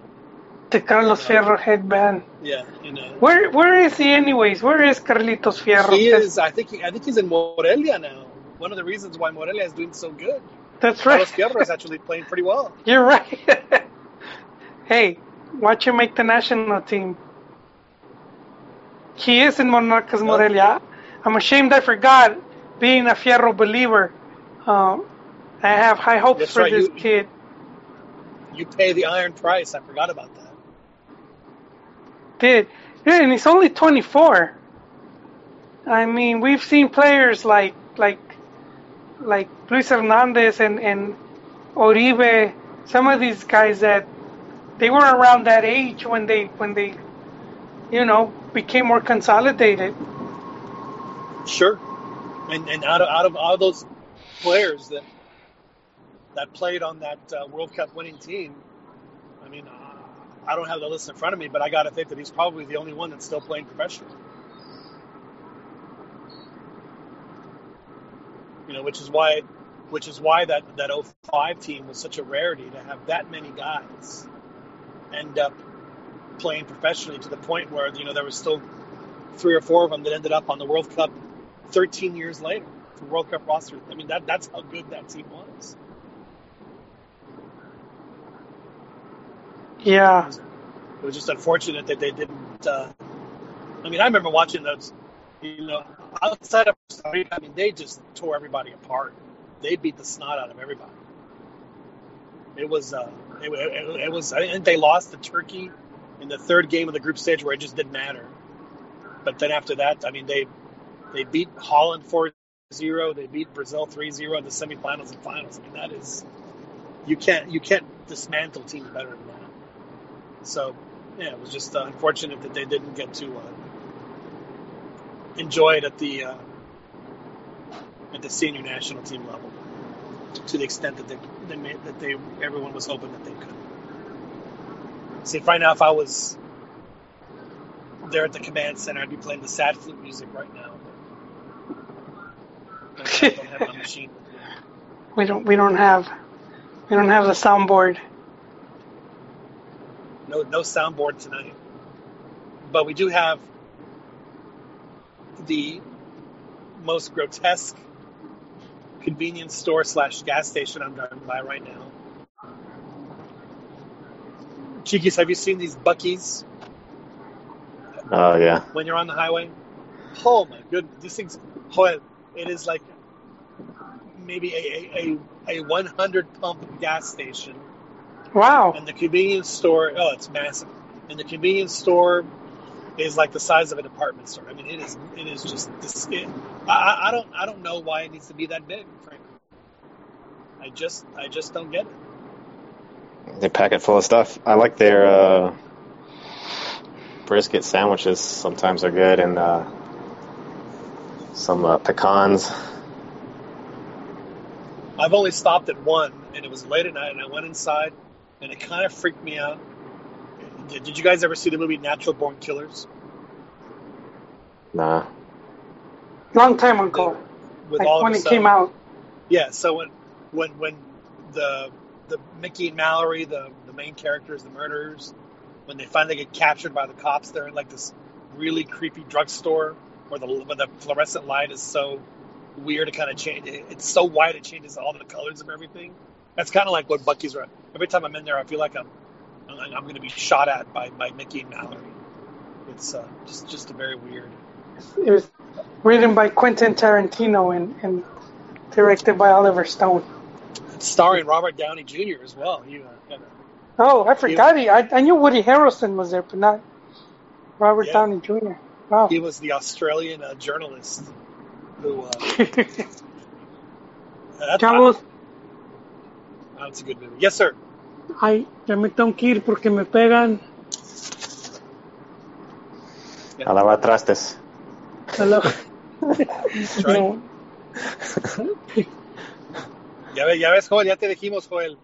The Carlos Fierro headband. Yeah, you know. Where where is he anyways? Where is Carlitos Fierro? He is. I think. He, I think he's in Morelia now. One of the reasons why Morelia is doing so good. That's right. Carlos Fierro is actually playing pretty well. You're right. hey, watch him make the national team. He is in Monarcas Morelia. I'm ashamed I forgot. being a Fierro believer, um, I have high hopes That's for right, this you- kid. You pay the iron price. I forgot about that. Did yeah, and he's only 24. I mean, we've seen players like like like Luis Hernandez and and Oribe, some of these guys that they were around that age when they when they you know became more consolidated. Sure. And and out of out of all those players that that played on that uh, World Cup winning team, I mean, uh, I don't have the list in front of me, but I got to think that he's probably the only one that's still playing professionally. You know, which is why, which is why that that 05 team was such a rarity to have that many guys end up playing professionally to the point where you know there was still three or four of them that ended up on the World Cup 13 years later, the World Cup roster. I mean, that that's how good that team was. Yeah, It was just unfortunate that they didn't. Uh, I mean, I remember watching those. You know, outside of Costa Rica, I mean, they just tore everybody apart. They beat the snot out of everybody. It was. Uh, it, it, it was. I think they lost to Turkey in the third game of the group stage, where it just didn't matter. But then after that, I mean, they they beat Holland 4-0. They beat Brazil 3-0 in the semifinals and finals. I mean, that is you can't you can't dismantle teams better than that. So, yeah, it was just uh, unfortunate that they didn't get to uh, enjoy it at the uh, at the senior national team level to the extent that they, they made, that they everyone was hoping that they could. See, right now, if I was there at the command center, I'd be playing the sad flute music right now. I don't have my machine we don't we don't have we don't have the soundboard. No, no soundboard tonight. But we do have the most grotesque convenience store slash gas station I'm driving by right now. Chiquis, have you seen these Buc-ee's Oh yeah. when you're on the highway? Oh my goodness, these things. Joel, it is like maybe a, a, a, a 100 pump gas station Wow. and the convenience store oh it's massive and the convenience store is like the size of a department store i mean it is it is just this it, I, I don't i don't know why it needs to be that big frankly i just i just don't get it They pack it full of stuff. I like their uh, brisket sandwiches. Sometimes are good, and uh, some uh, pecans. i've only stopped at one and it was late at night and i went inside and it kind of freaked me out did, did you guys ever see the movie natural born killers Nah. Long time ago, with like all when it a came out. Yeah, so when when when the the Mickey and Mallory, the the main characters, the murderers, when they finally get captured by the cops, they're in like this really creepy drugstore where the where the fluorescent light is so weird to kind of change. It's so white it changes all the colors of everything. That's kind of like what Buc-ee's are. Every time I'm in there, I feel like I'm I'm, I'm going to be shot at by, by Mickey and Mallory. It's uh, just just a very weird. It was written by Quentin Tarantino and, and directed by Oliver Stone. It's starring Robert Downey Jr. as well. You uh, Oh, I forgot he. I, I knew Woody Harrelson was there, but not Robert Yeah. Downey Jr. Wow. he was the Australian uh, journalist who. Uh, Chavos, that's a good movie. Yes, sir. Ay, ya me tengo que ir porque me pegan. A lavar trastes. Hello. right. No. Ya ves, ya ves, Joel, ya te dijimos, Joel.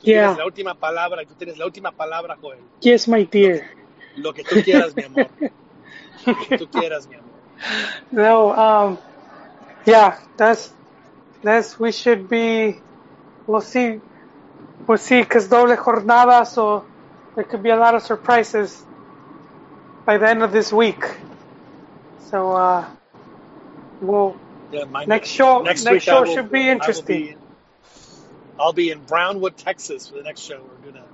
Tú Yeah. Tienes la última palabra tú tienes la última palabra, Joel. Yes, my dear. Lo que tú quieras, mi amor. Lo que tú quieras, mi amor. No, um, yeah, that's, that's, we should be, we'll see, we'll see, cause doble jornada, so there could be a lot of surprises by the end of this week. So, uh, we'll, Yeah, my, next show, next, next, show will- should be interesting. be- I'll be in Brownwood, Texas for the next show. We're doing a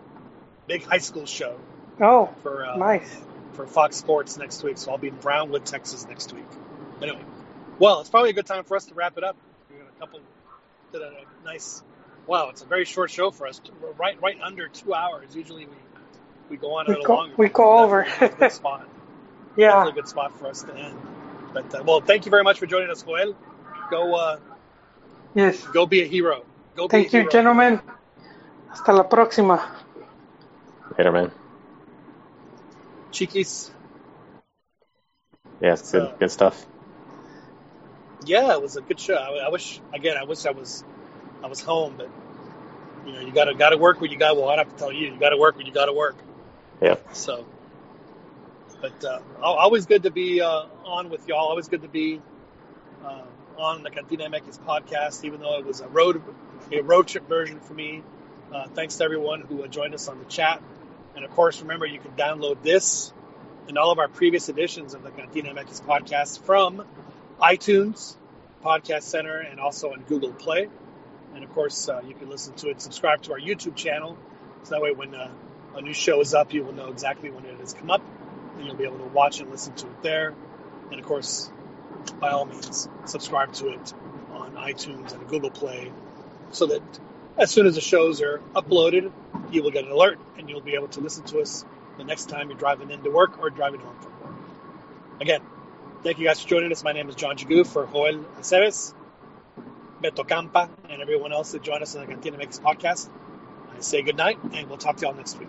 big high school show oh, for uh, nice. for Fox Sports next week. So I'll be in Brownwood, Texas next week. Anyway, Well, it's probably a good time for us to wrap it up. We got a couple, did a nice. Wow, it's a very short show for us. We're right, right under two hours. Usually we we go on a little go- longer. we go over. A good spot. Yeah. Definitely a good spot for us to end. But uh, well, thank you very much for joining us, Joel. Go, uh, Yes. go be a hero. Go be Thank a you, hero. gentlemen. Hasta la próxima. Later, man. Chiquis. Yeah, it's good, So- good stuff. Yeah, it was a good show. I, I wish again. I wish I was, I was home, but you know, you gotta gotta work when you got. Well, I don't have to tell you. You gotta work when you gotta work. Yeah. So, but uh, always good to be uh, on with y'all. Always good to be uh, on the Cantina MX podcast, even though it was a road a road trip version for me. Uh, thanks to everyone who uh, joined us on the chat, and of course, remember you can download this and all of our previous editions of the Cantina MX podcast from iTunes, Podcast Center, and also on Google Play. And of course, uh, you can listen to it, subscribe to our YouTube channel, so that way when uh, a new show is up, you will know exactly when it has come up, and you'll be able to watch and listen to it there. And of course, by all means, subscribe to it on iTunes and Google Play, so that as soon as the shows are uploaded, you will get an alert, and you'll be able to listen to us the next time you're driving into work or driving home from work. Again, thank you guys for joining us. My name is John Jagu for Joel Aceves, Beto Campa, and everyone else that joined us on the Cantina MX podcast. I say good night, and we'll talk to y'all next week.